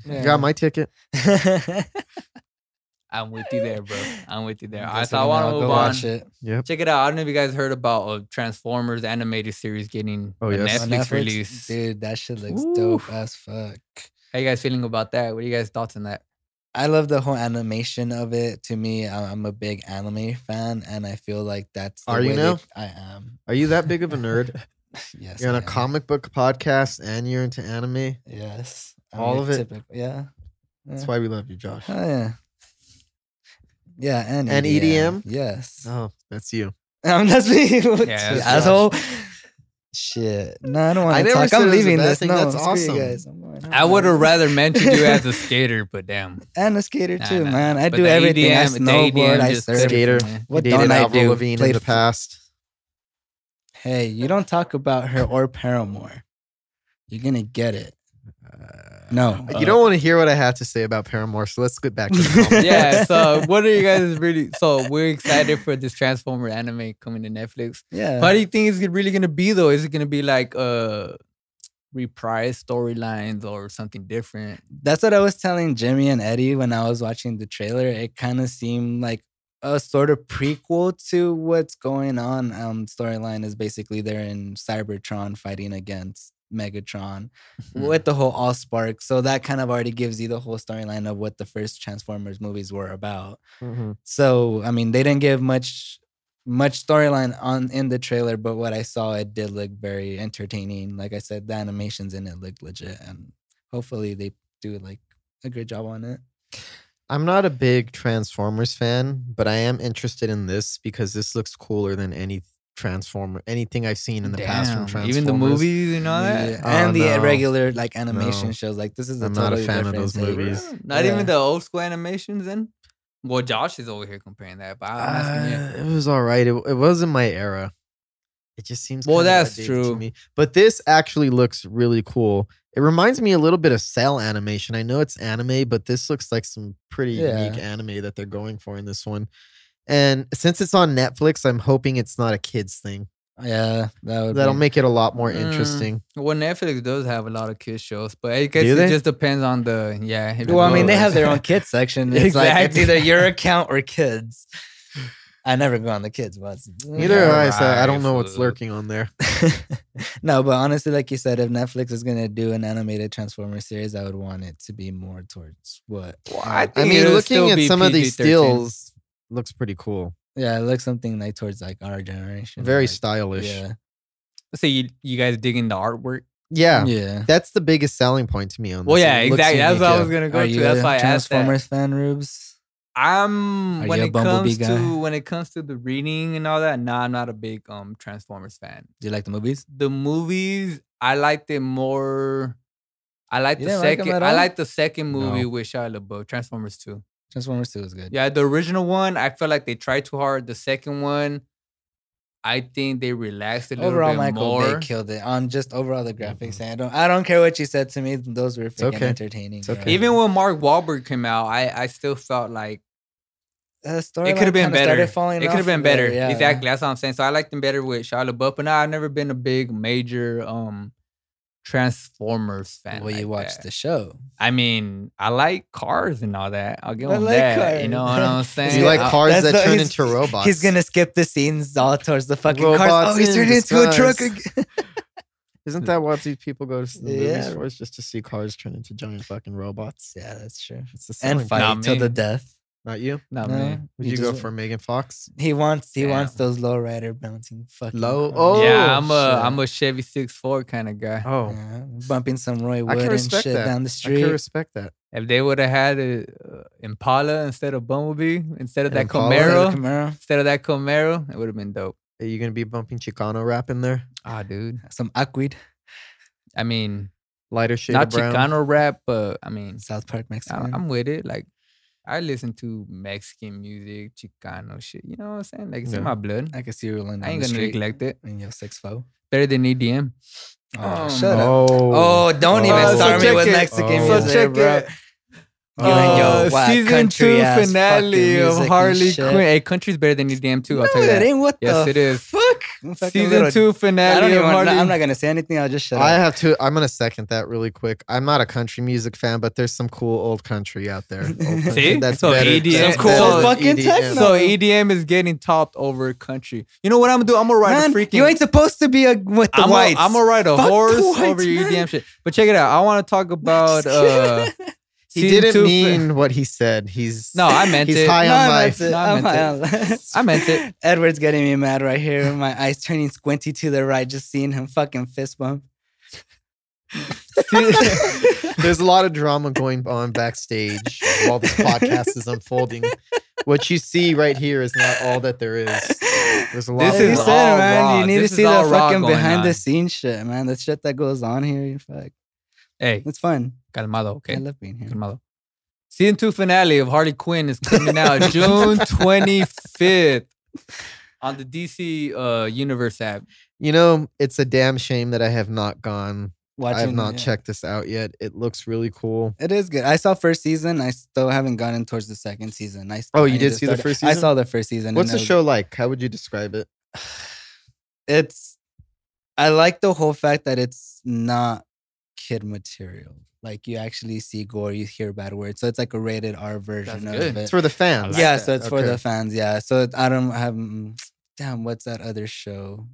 Yeah. Got my ticket. I'm with you there, bro. I'm with you there. I Guess so I want gonna to go move on. watch it. Yep. Check it out. I don't know if you guys heard about a Transformers animated series getting Oh, a yes. On Netflix, release. dude. That shit looks Ooh. dope as fuck. How you guys feeling about that? What are you guys' thoughts on that? I love the whole animation of it. To me, I- I'm a big anime fan, and I feel like that's. The Are you way they- now? I am. Are you that big of a nerd? Yes. You're on I a am. comic book podcast and you're into anime. Yes. All a of it? typical- yeah. That's Yeah. why we love you, Josh. Oh yeah. Yeah, and And E EDM? Yes. Oh, that's you. Um, that's me. What, Yeah, that's asshole. Shit. No, I don't want to talk. I'm it was a leaving this. thing. No, That's screw awesome. you guys. I'm I would have rather mentioned you as a skater, but damn. and a skater Nah, too, nah, man. I but do the everything. I EDM the snowboard. I surf. everything, Skater. man. What you don't I Avril do? Lavigne in Played the past. Hey, you don't talk about her or Paramore. You're gonna get it. No. you don't want to hear what I have to say about Paramore, so let's get back to the comic. yeah. So, what are you guys really? So, we're excited for this Transformer anime coming to Netflix. Yeah. How do you think it's really gonna be though? Is it gonna be like uh reprise storylines or something different? That's what I was telling Jimmy and Eddie when I was watching the trailer. It kind of seemed like a sort of prequel to what's going on. Um, storyline is basically they're in Cybertron fighting against Megatron Hmm. with the whole all Allspark. So that kind of already gives you the whole storyline of what the first Transformers movies were about. Mhm. So I mean, they didn't give much much storyline on in the trailer, but what I saw, it did look very entertaining. Like I said, the animations in it looked legit, and hopefully they do like a good job on it. I'm not a big Transformers fan, but I am interested in this because this looks cooler than any Transformer, anything I've seen in the past from Transformers. Even the movies and all that. Yeah, Oh, and the no. regular like animation No. shows. Like this is a I'm not a fan of those take. movies. Real? Not Yeah. even the old school animations then? Well, Josh is over here comparing that, but I'm asking Uh, you. it was all right. It, it wasn't my era. It just seems Well, that's true. to me. But this actually looks really cool. It reminds me a little bit of cel animation. I know it's anime, but this looks like some pretty Yeah. unique anime that they're going for in this one. And since it's on Netflix, I'm hoping it's not a kids thing. Yeah, that would That'll be- make it a lot more Mm. interesting. Well, Netflix does have a lot of kids shows, but I guess Do it just depends on the yeah. if Well, I mean, they have their own kids section. It's like it's Exactly. either your account or kids. I never go on the kids ones. Neither Yeah, do I, so I don't know what's fool. lurking on there. no, but honestly, like you said, if Netflix is gonna do an animated Transformer series, I would want it to be more towards what. Well, I I mean, looking still at be some of these PG-13. Stills, looks pretty cool. Yeah, it looks something like towards like our generation. Very like, stylish. Yeah. Yeah, So you you guys digging the artwork? yeah. Yeah. That's the biggest selling point to me on this. Well, yeah, exactly. That's what I was gonna go Are to. you That's a why I asked that. Transformers fan, Rubes? I'm Are when you a it Bumblebee comes guy? to when it comes to the reading and all that. Nah, I'm not a big um Transformers fan. Do you like the movies? The movies, I liked it more. I like You the didn't like 'em second. at I all? like the second movie No. with Shia LaBeouf, Transformers Two. Transformers Two is good. Yeah, the original one, I felt like they tried too hard. The second one, I think they relaxed a little Overall, bit Michael more. Bay killed it on just overall the graphics. I don't, I don't care what you said to me. Those were freaking okay. entertaining. Okay. Even when Mark Wahlberg came out, I I still felt like the it could have been better. It could have been there, better. yeah. Exactly. That's what I'm saying. So I liked them better with Shia LaBeouf, but now I've never been a big major um Transformers fan. Well, you like watched that. the show. I mean, I like cars and all that. I'll give I him like that. You know what I'm saying? You like uh, cars that's that the- turn into robots. He's gonna skip the scenes all towards the fucking cars. Oh, he's in turning into a truck again. Isn't that what these people go to the movies for? Is just to see cars turn into giant fucking robots. yeah, that's true. It's the And selling fight point. Not till the death. Not you. No, No. man. Would You you, go for Megan Fox? He wants he wants those low rider bouncing fucking Low- Oh, yeah, I'm a shit. am a Chevy Six Four kind of guy. Oh, Yeah, bumping some Roy I Wood and shit that. down the street. I can respect that. If they would have had a uh, Impala instead of Bumblebee, instead of that Impala? Camaro, Camaro, instead of that Camaro, it would have been dope. Are you gonna be bumping Chicano rap in there? Ah, dude. some Aquid, I mean, Lighter shade not of brown. Chicano rap, but I mean, South Park I, Mexican. I'm with it. Like, I listen to Mexican music, Chicano shit. You know what I'm saying? Like, it's Yeah. in my blood. I can see you rolling down I ain't gonna neglect it. in your six foe. Better than EDM. Oh, Um, shut up. Oh, Oh, don't even Oh, so start me with it. Mexican Oh. So music, check bro. it. You and your Uh, season two country-ass fucking finale of music Harley shit. Quinn. Hey, country's better than EDM too. I'll no, tell you it that. ain't. What Yes, the it is. fuck? Fucking Season little- two I finale. don't of even. Harley- I'm not gonna say anything. I'll just shut up I up. have to. I'm gonna second that really quick. I'm not a country music fan, but there's some cool old country out there. Old country See? that's So better. EDM that's cool better than fucking EDM. techno. So EDM is getting topped over country. You know what I'm gonna do? I'm gonna ride Man, a freaking. you ain't supposed to be a with the I'm whites. gonna ride a Fuck horse whites, over your man. EDM shit. But check it out. I want to talk about. uh He season didn't two fi- mean what he said. He's No, I meant he's it. high No, on I life. meant it. No, I I'm meant high on life. I meant it. Edward's getting me mad right here. My eyes turning squinty to the right, just seeing him fucking fist bump. There's a lot of drama going on backstage while this podcast is unfolding. What you see right here is not all that there is. There's a lot. This of Like you is drama. said, all man. raw. You need This to is see the all raw fucking going behind the scenes shit, man. The shit that goes on here. Fuck, Hey, it's fun. Calmado, okay? I love being here. Calmado. Season two finale of Harley Quinn is coming out June 25th on the DC uh, Universe app. You know, it's a damn shame that I have not gone. I have not yeah. checked this out yet. It looks really cool. It is good. I saw first season. I still haven't gotten towards the second season. I still, Oh, you need did to see the start it. first I saw the first season. What's the and it show like? How would you describe it? It's. I like the whole fact that it's not kid material. Like you actually see gore, you hear bad words, so it's like a rated R version That's of good. it. It's for the fans. like yeah, that. so it's for the fans. Yeah, so I don't have. mm, Damn, what's that other show?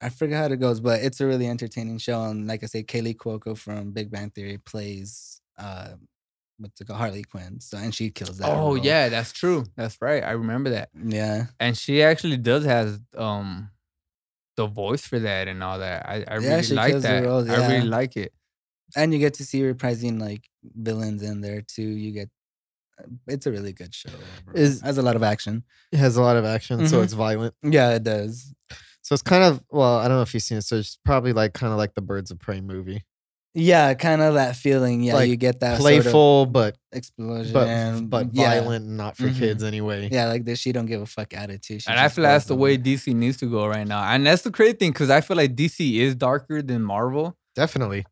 I forget how it goes, but it's a really entertaining show. And like I say, Kaley Cuoco from Big Bang Theory plays uh, what's it called, Harley Quinn. So and she kills that. Oh role. yeah, that's true. That's right. I remember that. yeah. And she actually does has um the voice for that and all that. I, I Yeah, really she like kills the that. role, I really like it. And you get to see reprising like villains in there too. You get. uh, It's a really good show. overall. Is- has a lot of action. It has a lot of action, so Mhm. it's violent. Yeah, it does. So it's kind of well, I don't know if you've seen it. So it's probably like kind of like the Birds of Prey movie, Yeah, kind of that feeling. Yeah, Like, you get that sort of playful but explosion, but but yeah. violent and not for Mhm. kids anyway. Yeah, like this, she don't give a fuck attitude. She And I feel that's the way DC needs to go right now. And that's the crazy thing because I feel like DC is darker than Marvel. Definitely,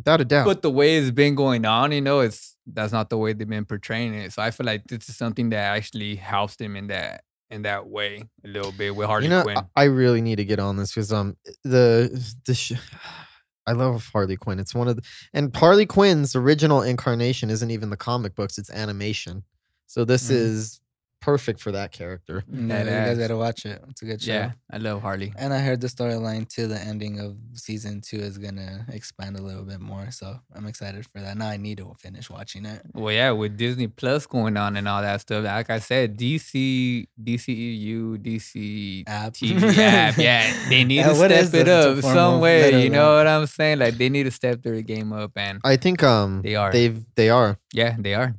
without a doubt. But the way it's been going on, you know, it's that's not the way they've been portraying it. So I feel like this is something that actually helps them in that in that way a little bit with Harley you know, Quinn. I really need to get on this because um the the sh- I love Harley Quinn. It's one of the and Harley Quinn's original incarnation isn't even the comic books; it's animation. So this Mhm. is perfect for that character. No, That you guys gotta watch it. It's a good show. yeah, I love Harley. And I heard the storyline to the ending of season two is gonna expand a little bit more. So I'm excited for that. Now I need to finish watching it. Well, yeah, with Disney Plus going on and all that stuff. Like I said, DC, DCEU, DC App. TV app. Yeah, they need Yeah, to step it this? Up form some way. letter, You know what I'm saying? Like they need to step their game up, and I think um they are. they've they are, yeah, they are.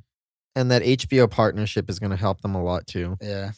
And that HBO partnership is going to help them a lot too. Yeah.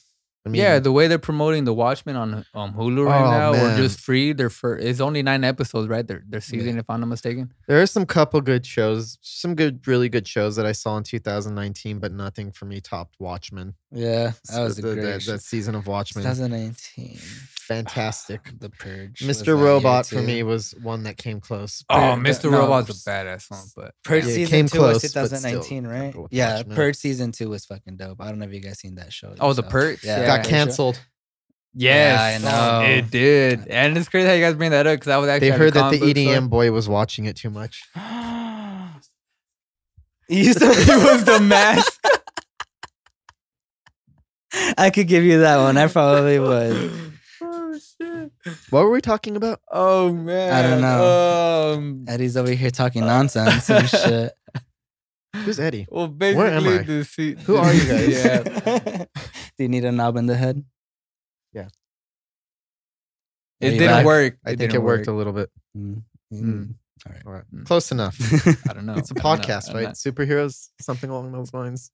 I mean, yeah, the way they're promoting the Watchmen on um, Hulu right Oh, now, or man. just free. They're for it's only nine episodes, right? Their their season, if I'm not mistaken. there are some couple good shows, some good, really good shows that I saw in 2019, but nothing for me topped Watchmen. Yeah. That So was a the- great that, show. that season of Watchmen. 2019. Fantastic. The Purge. Mr. Robot for me was one that came close. Oh, Purge- Mr. no, Robot's s- a badass one, but Purge Yeah, it season came two close, was but still, 2019, right? Yeah, Watchmen. Purge season two was fucking dope. I don't know if you guys seen that show. Oh, the. Purge? Yeah, Yeah. Got Purge canceled. yes, I know. Um, it oh. did. And it's crazy how you guys bring that up because I was actually They heard that the book store. EDM boy was watching it too much. You used to He was the mask. I could give you that one. I probably would. oh shit. What were we talking about? Oh man. I don't know. Um, Eddie's over here talking nonsense and shit. Who's Eddie? well, basically, Where am I? the se- Who are you guys? Yeah. Do you need a knob in the head? Yeah. It didn't back? work. I think didn't it worked work. a little bit. Mm. Mm. Mm. All right. All right. Mm. Close enough. I don't know. It's a podcast, right? Superheroes, something along those lines.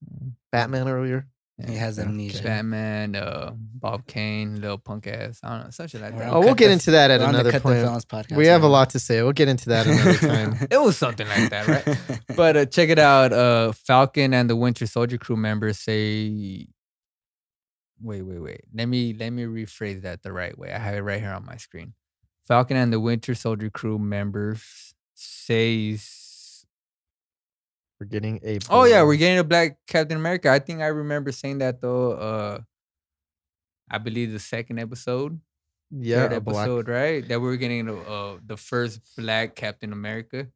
Batman earlier. He has Yeah, amnesia. Batman, uh, Bob Kane, little punk ass. I don't know, something like We're that. Oh, we'll Cut get the- into that at We're on the another Cut point. Films podcast. We have a lot to say. We'll get into that another time. It was something like that, right? But uh, check it out. Uh, Falcon and the Winter Soldier crew members say, "Wait, wait, wait. Let me let me rephrase that the right way. I have it right here on my screen. Falcon and the Winter Soldier crew members says, We're getting a. "Oh yeah, we're getting a Black Captain America." I think I remember saying that though. Uh, I believe the second episode. Yeah, third a black- episode, right? That we were getting uh, the first black Captain America.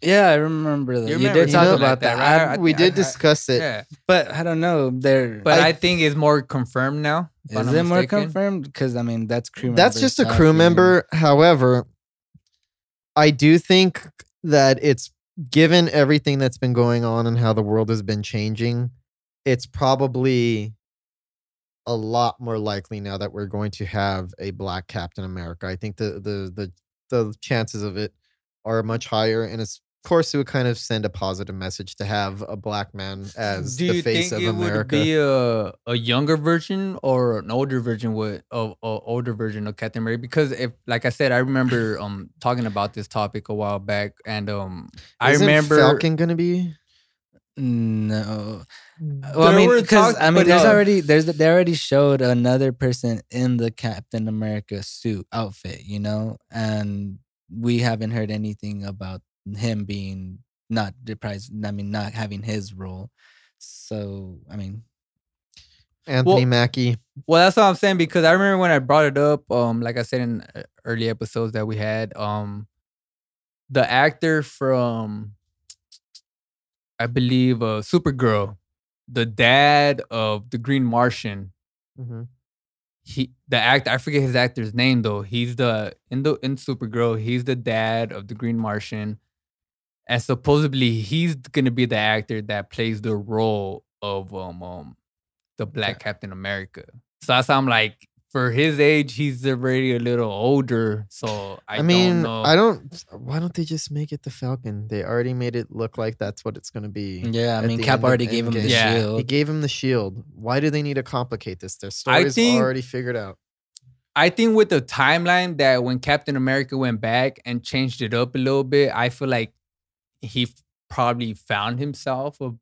Yeah, I remember that. You You, did something talk like about that, that, right? I- I we thi- did I- discuss it. Yeah, but I don't know. There but I, I- think it's more confirmed now. is not it more confirmed? Because I mean, that's crew. That's just a talking. crew member. However, I do think that it's given everything that's been going on and how the world has been changing, it's probably a lot more likely now that we're going to have a black Captain America. I think the the the the chances of it are much higher, and it's of course it would kind of send a positive message to have a black man as Do the you face think of it would America. be a a younger version or an older version with of a older version of Captain America? Because if, like I said, I remember um talking about this topic a while back, and um I Isn't remember Falcon gonna be. No. Mm, Well, I mean, because I mean, there's no. already there's they already showed another person in the Captain America suit outfit, you know, and we haven't heard anything about him being not deprived. I mean, not having his role. So I mean, Anthony Well- Mackie. Well, that's what I'm saying because I remember when I brought it up. Um, like I said in uh, early episodes that we had, um, the actor from, I believe, uh, Supergirl, the dad of the Green Martian. Mm-hmm. He, the actor, I forget his actor's name though. He's the in the in Supergirl. He's the dad of the Green Martian, and supposedly he's gonna be the actor that plays the role of um um the Black Captain America. So that's why I'm like, for his age, he's already a little older. So I, I, mean, don't know. I don't. Why don't they just make it the Falcon? They already made it look like that's what it's going to be. yeah, I mean, Cap already gave him the Yeah. Shield. He gave him the shield. Why do they need to complicate this? Their story's think- already figured out. I think with the timeline that when Captain America went back and changed it up a little bit, I feel like he probably found himself a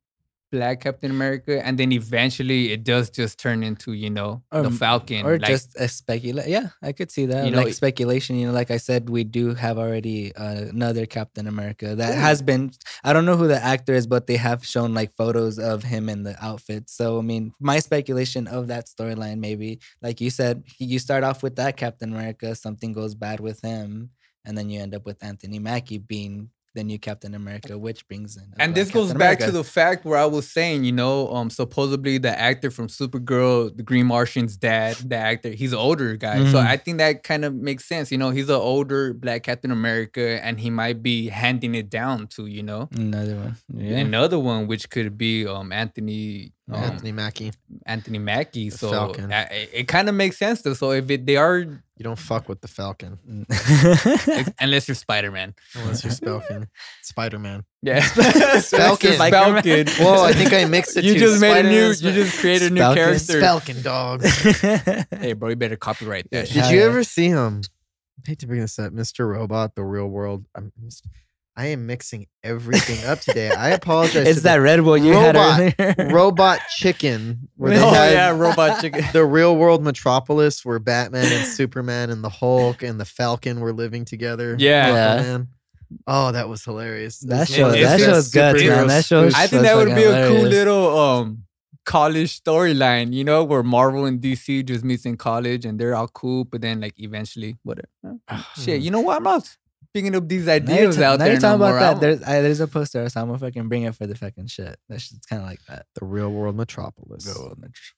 black Captain America, and then eventually it does just turn into you know the Um, Falcon, or like, just a speculate. Yeah, I could see that. You know, like speculation. You know, like I said, we do have already uh, another Captain America that has been. I don't know who the actor is, but they have shown like photos of him in the outfit. So I mean, my speculation of that storyline, maybe like you said, you start off with that Captain America, something goes bad with him, and then you end up with Anthony Mackie being the new Captain America, which brings in. and this goes Captain back to the fact where I was saying, you know, um, supposedly the actor from Supergirl, the Green Martian's dad, the actor, he's an older guy. So Mhm. I think that kind of makes sense. You know, he's an older Black Captain America, and he might be handing it down to, you know, another one. Yeah. another one, which could be um Anthony um, Anthony Mackie. Anthony Mackie. The So Falcon. uh, it, kind of makes sense though. So if it, they are, You don't fuck with the Falcon unless you're Spider Man, unless you're Falcon. Spider Man. yeah, Falcon. Falcon. Whoa, I think I mixed it. you too. just made a new. You just created a new character. Falcon dog. Hey, bro, you better copyright that. Did. Hell you yeah. ever see him? I hate to bring this up, Mr. Robot, the real world. I'm, I am mixing everything up today. I apologize. it's to that Red Bull you Robot. had the earlier. robot chicken where they oh had yeah, robot chicken. the real world metropolis where Batman and Superman and the Hulk and the Falcon were living together. Yeah. Yeah. man. Oh, that was hilarious. That This show, was- that show's good, man. That show. spoof. I think that would be a cool little um college storyline, you know, where Marvel and DC just meets in college and they're all cool, but then like eventually, whatever. Shit, you know what? I'm not picking up these ideas ta- out now there. you're talking no about that. There's I, there's a poster, so I'm gonna fucking bring it for the fucking shit. That shit's kind of like that. the real world metropolis.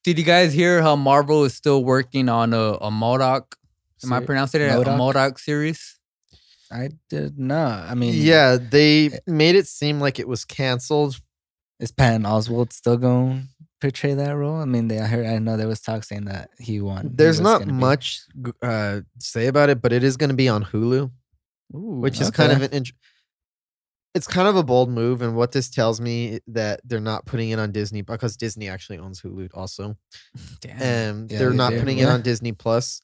Did you guys hear how Marvel is still working on a, a MODOK? Am I pronouncing it? A MODOK series? I did not. I mean, Yeah, they Eh. made it seem like it was canceled. is Patton Oswalt still going to portray that role? I mean, they I heard. I know there was talk saying that he won. There's was not much uh, to say about it, but it is going to be on Hulu, which is kind of an. int- it's kind of a bold move, and what this tells me that they're not putting it on Disney because Disney actually owns Hulu also, Damn. and Yeah, they're they not do, putting it on Disney Plus.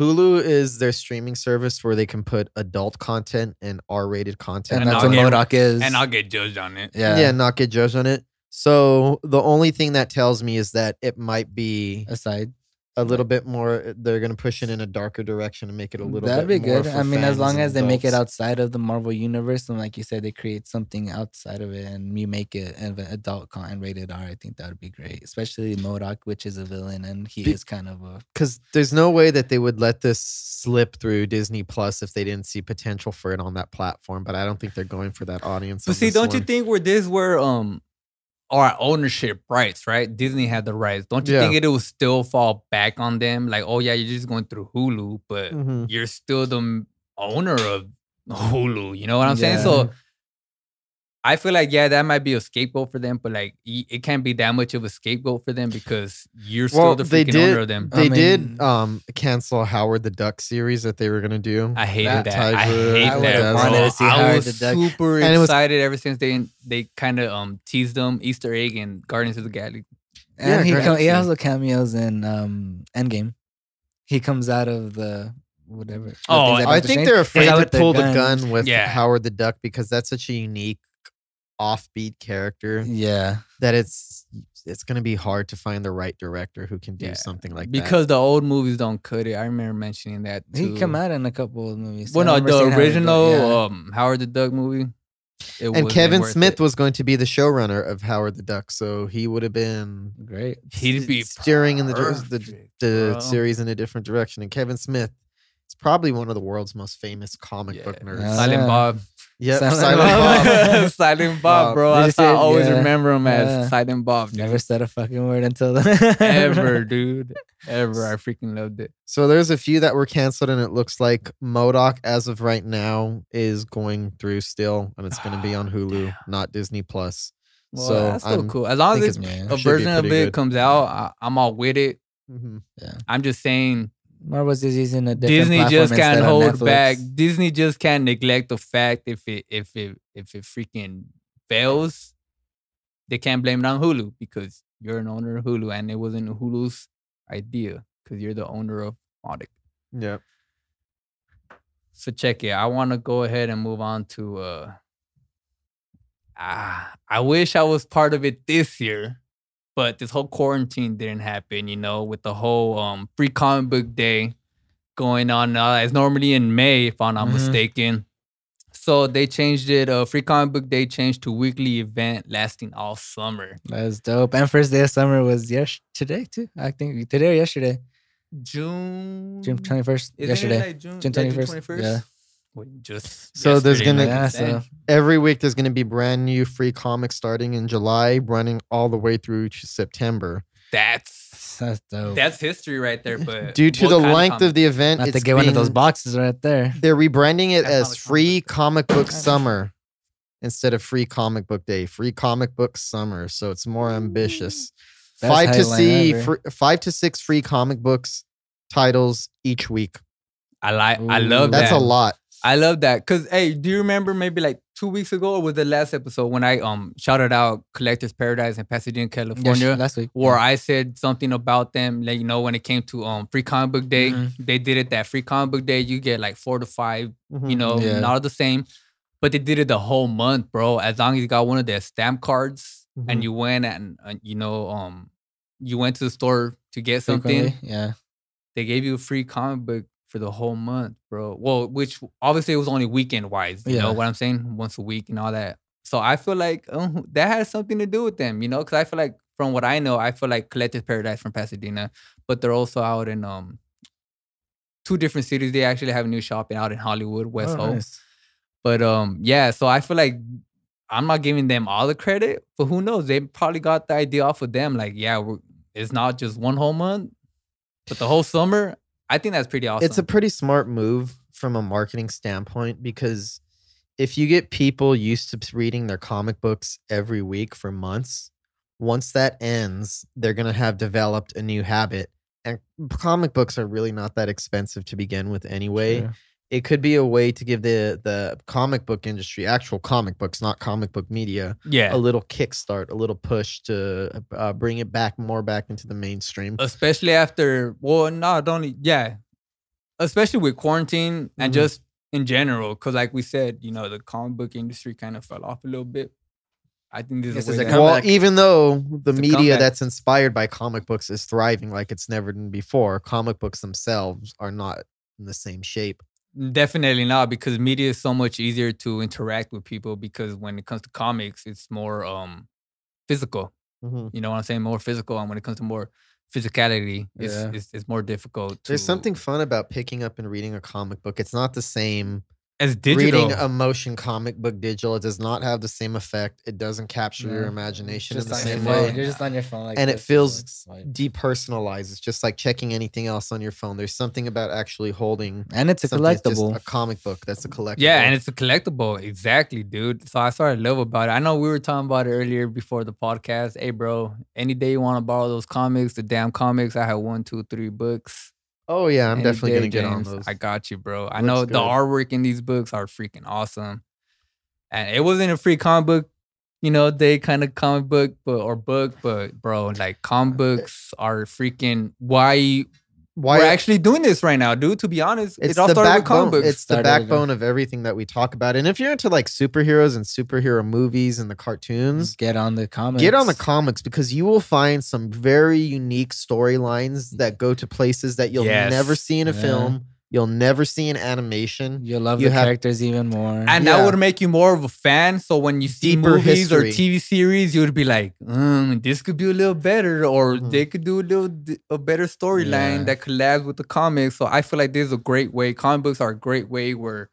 Hulu is their streaming service where they can put adult content and R-rated content. and And that's I'll what MODOK is. and I'll get judged on it. yeah, yeah, not get judged on it. So the only thing that tells me is that it might be aside. A little bit more. They're gonna push it in a darker direction and make it a little. That'd bit be more good. for I mean, as long as they make it outside of the Marvel universe, and like you said, they create something outside of it, and you make it an adult content rated R. I think that would be great, especially MODOK, which is a villain, and he Be- is kind of a because there's no way that they would let this slip through Disney Plus if they didn't see potential for it on that platform. But I don't think they're going for that audience. But see, don't you think where this where um our ownership rights, right? Disney had the rights. Don't you Yeah. think it will still fall back on them? Like, oh yeah, you're just going through Hulu, but Mhm. you're still the owner of Hulu. You know what I'm saying? So I feel like yeah, that might be a scapegoat for them, but like it can't be that much of a scapegoat for them because you're still the freaking did- owner of them. They I did um cancel Howard the Duck series that they were gonna do. I hated That that. I Tiger- hate I that, would've bro. wanted to see I Howard was the Duck. super And it was- excited ever since they they kind of um teased them Easter egg and Guardians of the Galaxy. And Yeah, he great. co- he also cameos in um Endgame. He comes out of the whatever. Oh, I think they're afraid to with the pull the gun with Yeah. Howard the Duck because that's such a unique offbeat character Yeah, that it's it's gonna be hard to find the right director who can do Yeah, something like that. because the old movies don't cut it. I remember mentioning that. Too. he come out in a couple of movies. Well, I no, remember the seeing Howard Duck, original yeah. um Howard the Duck movie. It and wasn't Kevin worth Smith it. was going to be the showrunner of Howard the Duck, so he would have been great. He'd be steering in the dir- the, perfect, the bro. series in a different direction. And Kevin Smith is probably one of the world's most famous comic book Yeah. nerds. Yeah. Silent Bob. Yep, Silent Silent Bob. Silent Bob, bro. That's how I always Yeah. remember him as Yeah. Silent Bob. dude. Never said a fucking word until then. ever, dude. Ever. I freaking loved it. So there's a few that were canceled, and it looks like MODOK, as of right now, is going through still, and it's going to be on Hulu, Damn. not Disney Plus. Well, So, that's still I'm- cool. As long as Yeah. a version of it good. comes out, I, I'm all with it. Mhm. I'm just saying Marvel's just using a different Disney just can't hold Netflix. back. Disney just can't neglect the fact if it if it if it freaking fails, they can't blame it on Hulu because you're an owner of Hulu and it wasn't Hulu's idea because you're the owner of MODOK. Yep. So check it. I want to go ahead and move on to uh ah, I wish I was part of it this year, but this whole quarantine didn't happen, you know, with the whole um free comic book day going on uh, it's normally in May if I'm not Mhm. mistaken. So they changed it. Uh, free comic book day changed to weekly event lasting all summer. That's dope. And first day of summer was yes today too. I think today or yesterday, June June twenty first. Yesterday, like June, June 21st? 21st? Yeah. Wait, just So there's gonna- Yeah, so- Every week there's going to be brand new free comics starting in July, running all the way through to September. That's that's dope. that's history right there. But Due to the length of comic? the event, Not to it's get one of those boxes right there. They're rebranding it That's as a comic free book. comic book oh, summer instead of free comic book day. Free comic book summer, so it's more ambitious. Best five to see fr- five to six free comic books titles each week. I like. I love That's that. a lot. I love that because hey, do you remember maybe like two weeks ago or was the last episode when I um shouted out Collectors Paradise in Pasadena, Yes, California, last week. where I said something about them, like you know when it came to um free comic book day, Mhm. they did it that free comic book day. You get like four to five, you Mhm. know, Yeah. not the same, but they did it the whole month, bro. As long as you got one of their stamp cards Mhm. and you went and uh, you know um you went to the store to get something Frequently, Yeah. they gave you a free comic book for the whole month, bro. Well, which obviously it was only weekend wise, you know what I'm saying? Once a week and all that. So I feel like uh, that has something to do with them, you know, because I feel like from what I know, I feel like Collectors Paradise from Pasadena, but they're also out in um two different cities. They actually have a new shopping out in Hollywood, West Oh, Hope. nice. But um, yeah, so I feel like I'm not giving them all the credit, but who knows? They probably got the idea off of them. Like, yeah, we're, it's not just one whole month, but the whole summer. I think that's pretty awesome. It's a pretty smart move from a marketing standpoint because if you get people used to reading their comic books every week for months, once that ends, they're going to have developed a new habit. And comic books are really not that expensive to begin with anyway. It could be a way to give the the comic book industry, actual comic books, not comic book media, yeah. a little kickstart, a little push to uh, bring it back more back into the mainstream. especially after well no don't e, yeah especially with quarantine and Mhm. just in general because like we said you know the comic book industry kind of fell off a little bit I think this This is is a a that- well, even though the It's media that's inspired by comic books is thriving like it's never been before, comic books themselves are not in the same shape. Definitely not because media is so much easier to interact with people because when it comes to comics, it's more um physical. Mhm. You know what I'm saying? More physical. And when it comes to more physicality, it's Yeah. it's, it's more difficult. To, There's something fun about picking up and reading a comic book. It's not the same as digital. reading a motion comic book digital. It does not have the same effect. It doesn't capture your Yeah. imagination in the same way. You're just on your phone, like And it feels like. Depersonalized. It's just like checking anything else on your phone. There's something about actually holding and it's a something just collectible. a comic book that's a collectible. yeah, and it's a collectible. Exactly, dude. So i started I love about it. I know we were talking about it earlier before the podcast. Hey, bro, any day you want to borrow those comics, the damn comics, I have one, two, three books. Oh yeah, I'm Any definitely day, gonna get on those. I got you, bro. I Looks know good. the artwork in these books are freaking awesome. And it wasn't a free comic book, you know, day kind of comic book, but or book, but bro, like comic uh, books are freaking why Why we're actually doing this right now, dude. To be honest, it's it all the started with comic backbone. books. It's the Started with them. backbone of everything that we talk about. And if you're into like superheroes and superhero movies and the cartoons, Get on the comics. get on the comics because you will find some very unique storylines mm. that go to places that you'll Yes. never see in a Yeah. film. You'll never see an animation. You'll love You the have- characters even more. and Yeah. that would make you more of a fan. So when you see Deeper movies or. TV series, you would be like, mm, "This could be a little better," or Mhm. they could do a little a better storyline Yeah. that collabs with the comics. So I feel like this is a great way. Comic books are a great way where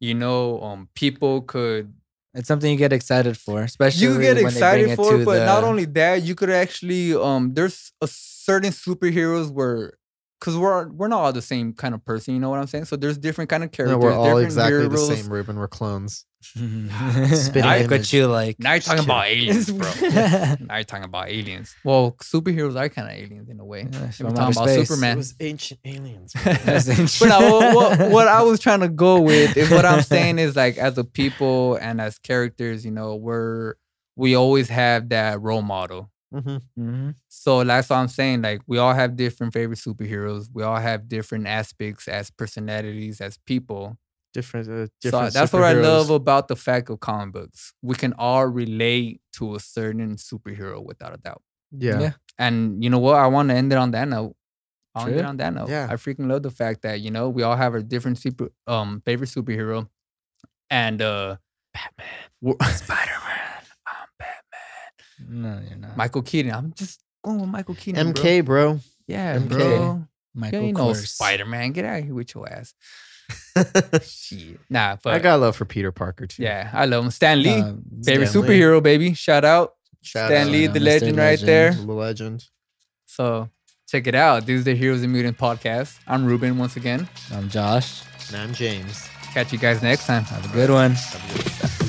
you know um people could it's something you get excited for, especially you get when they bring excited it for to it, but not only that, you could actually um there's a certain superheroes where because we're we're not all the same kind of person, you know what I'm saying? So there's different kind of No, characters. we're all exactly the heroes. same, Ruben. We're clones. spitting image. what you like. Now you're talking kidding. about aliens, bro. now you're talking about aliens. Well, superheroes are kind of aliens in a way. Yeah, We're talking about space. Superman. It was ancient aliens. That's but no, what, what, what I was trying to go with is what I'm saying is like as a people and as characters, you know, we're we always have that role model. Mhm. Mhm. So that's what I'm saying. Like we all have different favorite superheroes. We all have different aspects as personalities, as people. Different, uh, So different. that's what I love about the fact of comic books. We can all relate to a certain superhero without a doubt. Yeah. Yeah. And you know what? I want to end it on that note. I want to end it on that note. Yeah. I freaking love the fact that you know we all have a different super um favorite superhero, and uh Batman, Spider Man, No, you're not. Michael Keaton. I'm just going with Michael Keaton. MK, bro. yeah, MK. bro. Michael You ain't no Spider Man. Get out of here with your ass. Shit. Nah, but I got love for Peter Parker too. yeah, I love him. Stan Lee, Uh, favorite Stan Lee. superhero, baby. Shout out. Shout Stan out. Lee, the Mr. legend right Legend. there. the legend. So check it out. This is the Heroes and Mutant podcast. I'm Ruben once again. I'm Josh. And I'm James. Catch you guys next time. Have a good one. Have a good-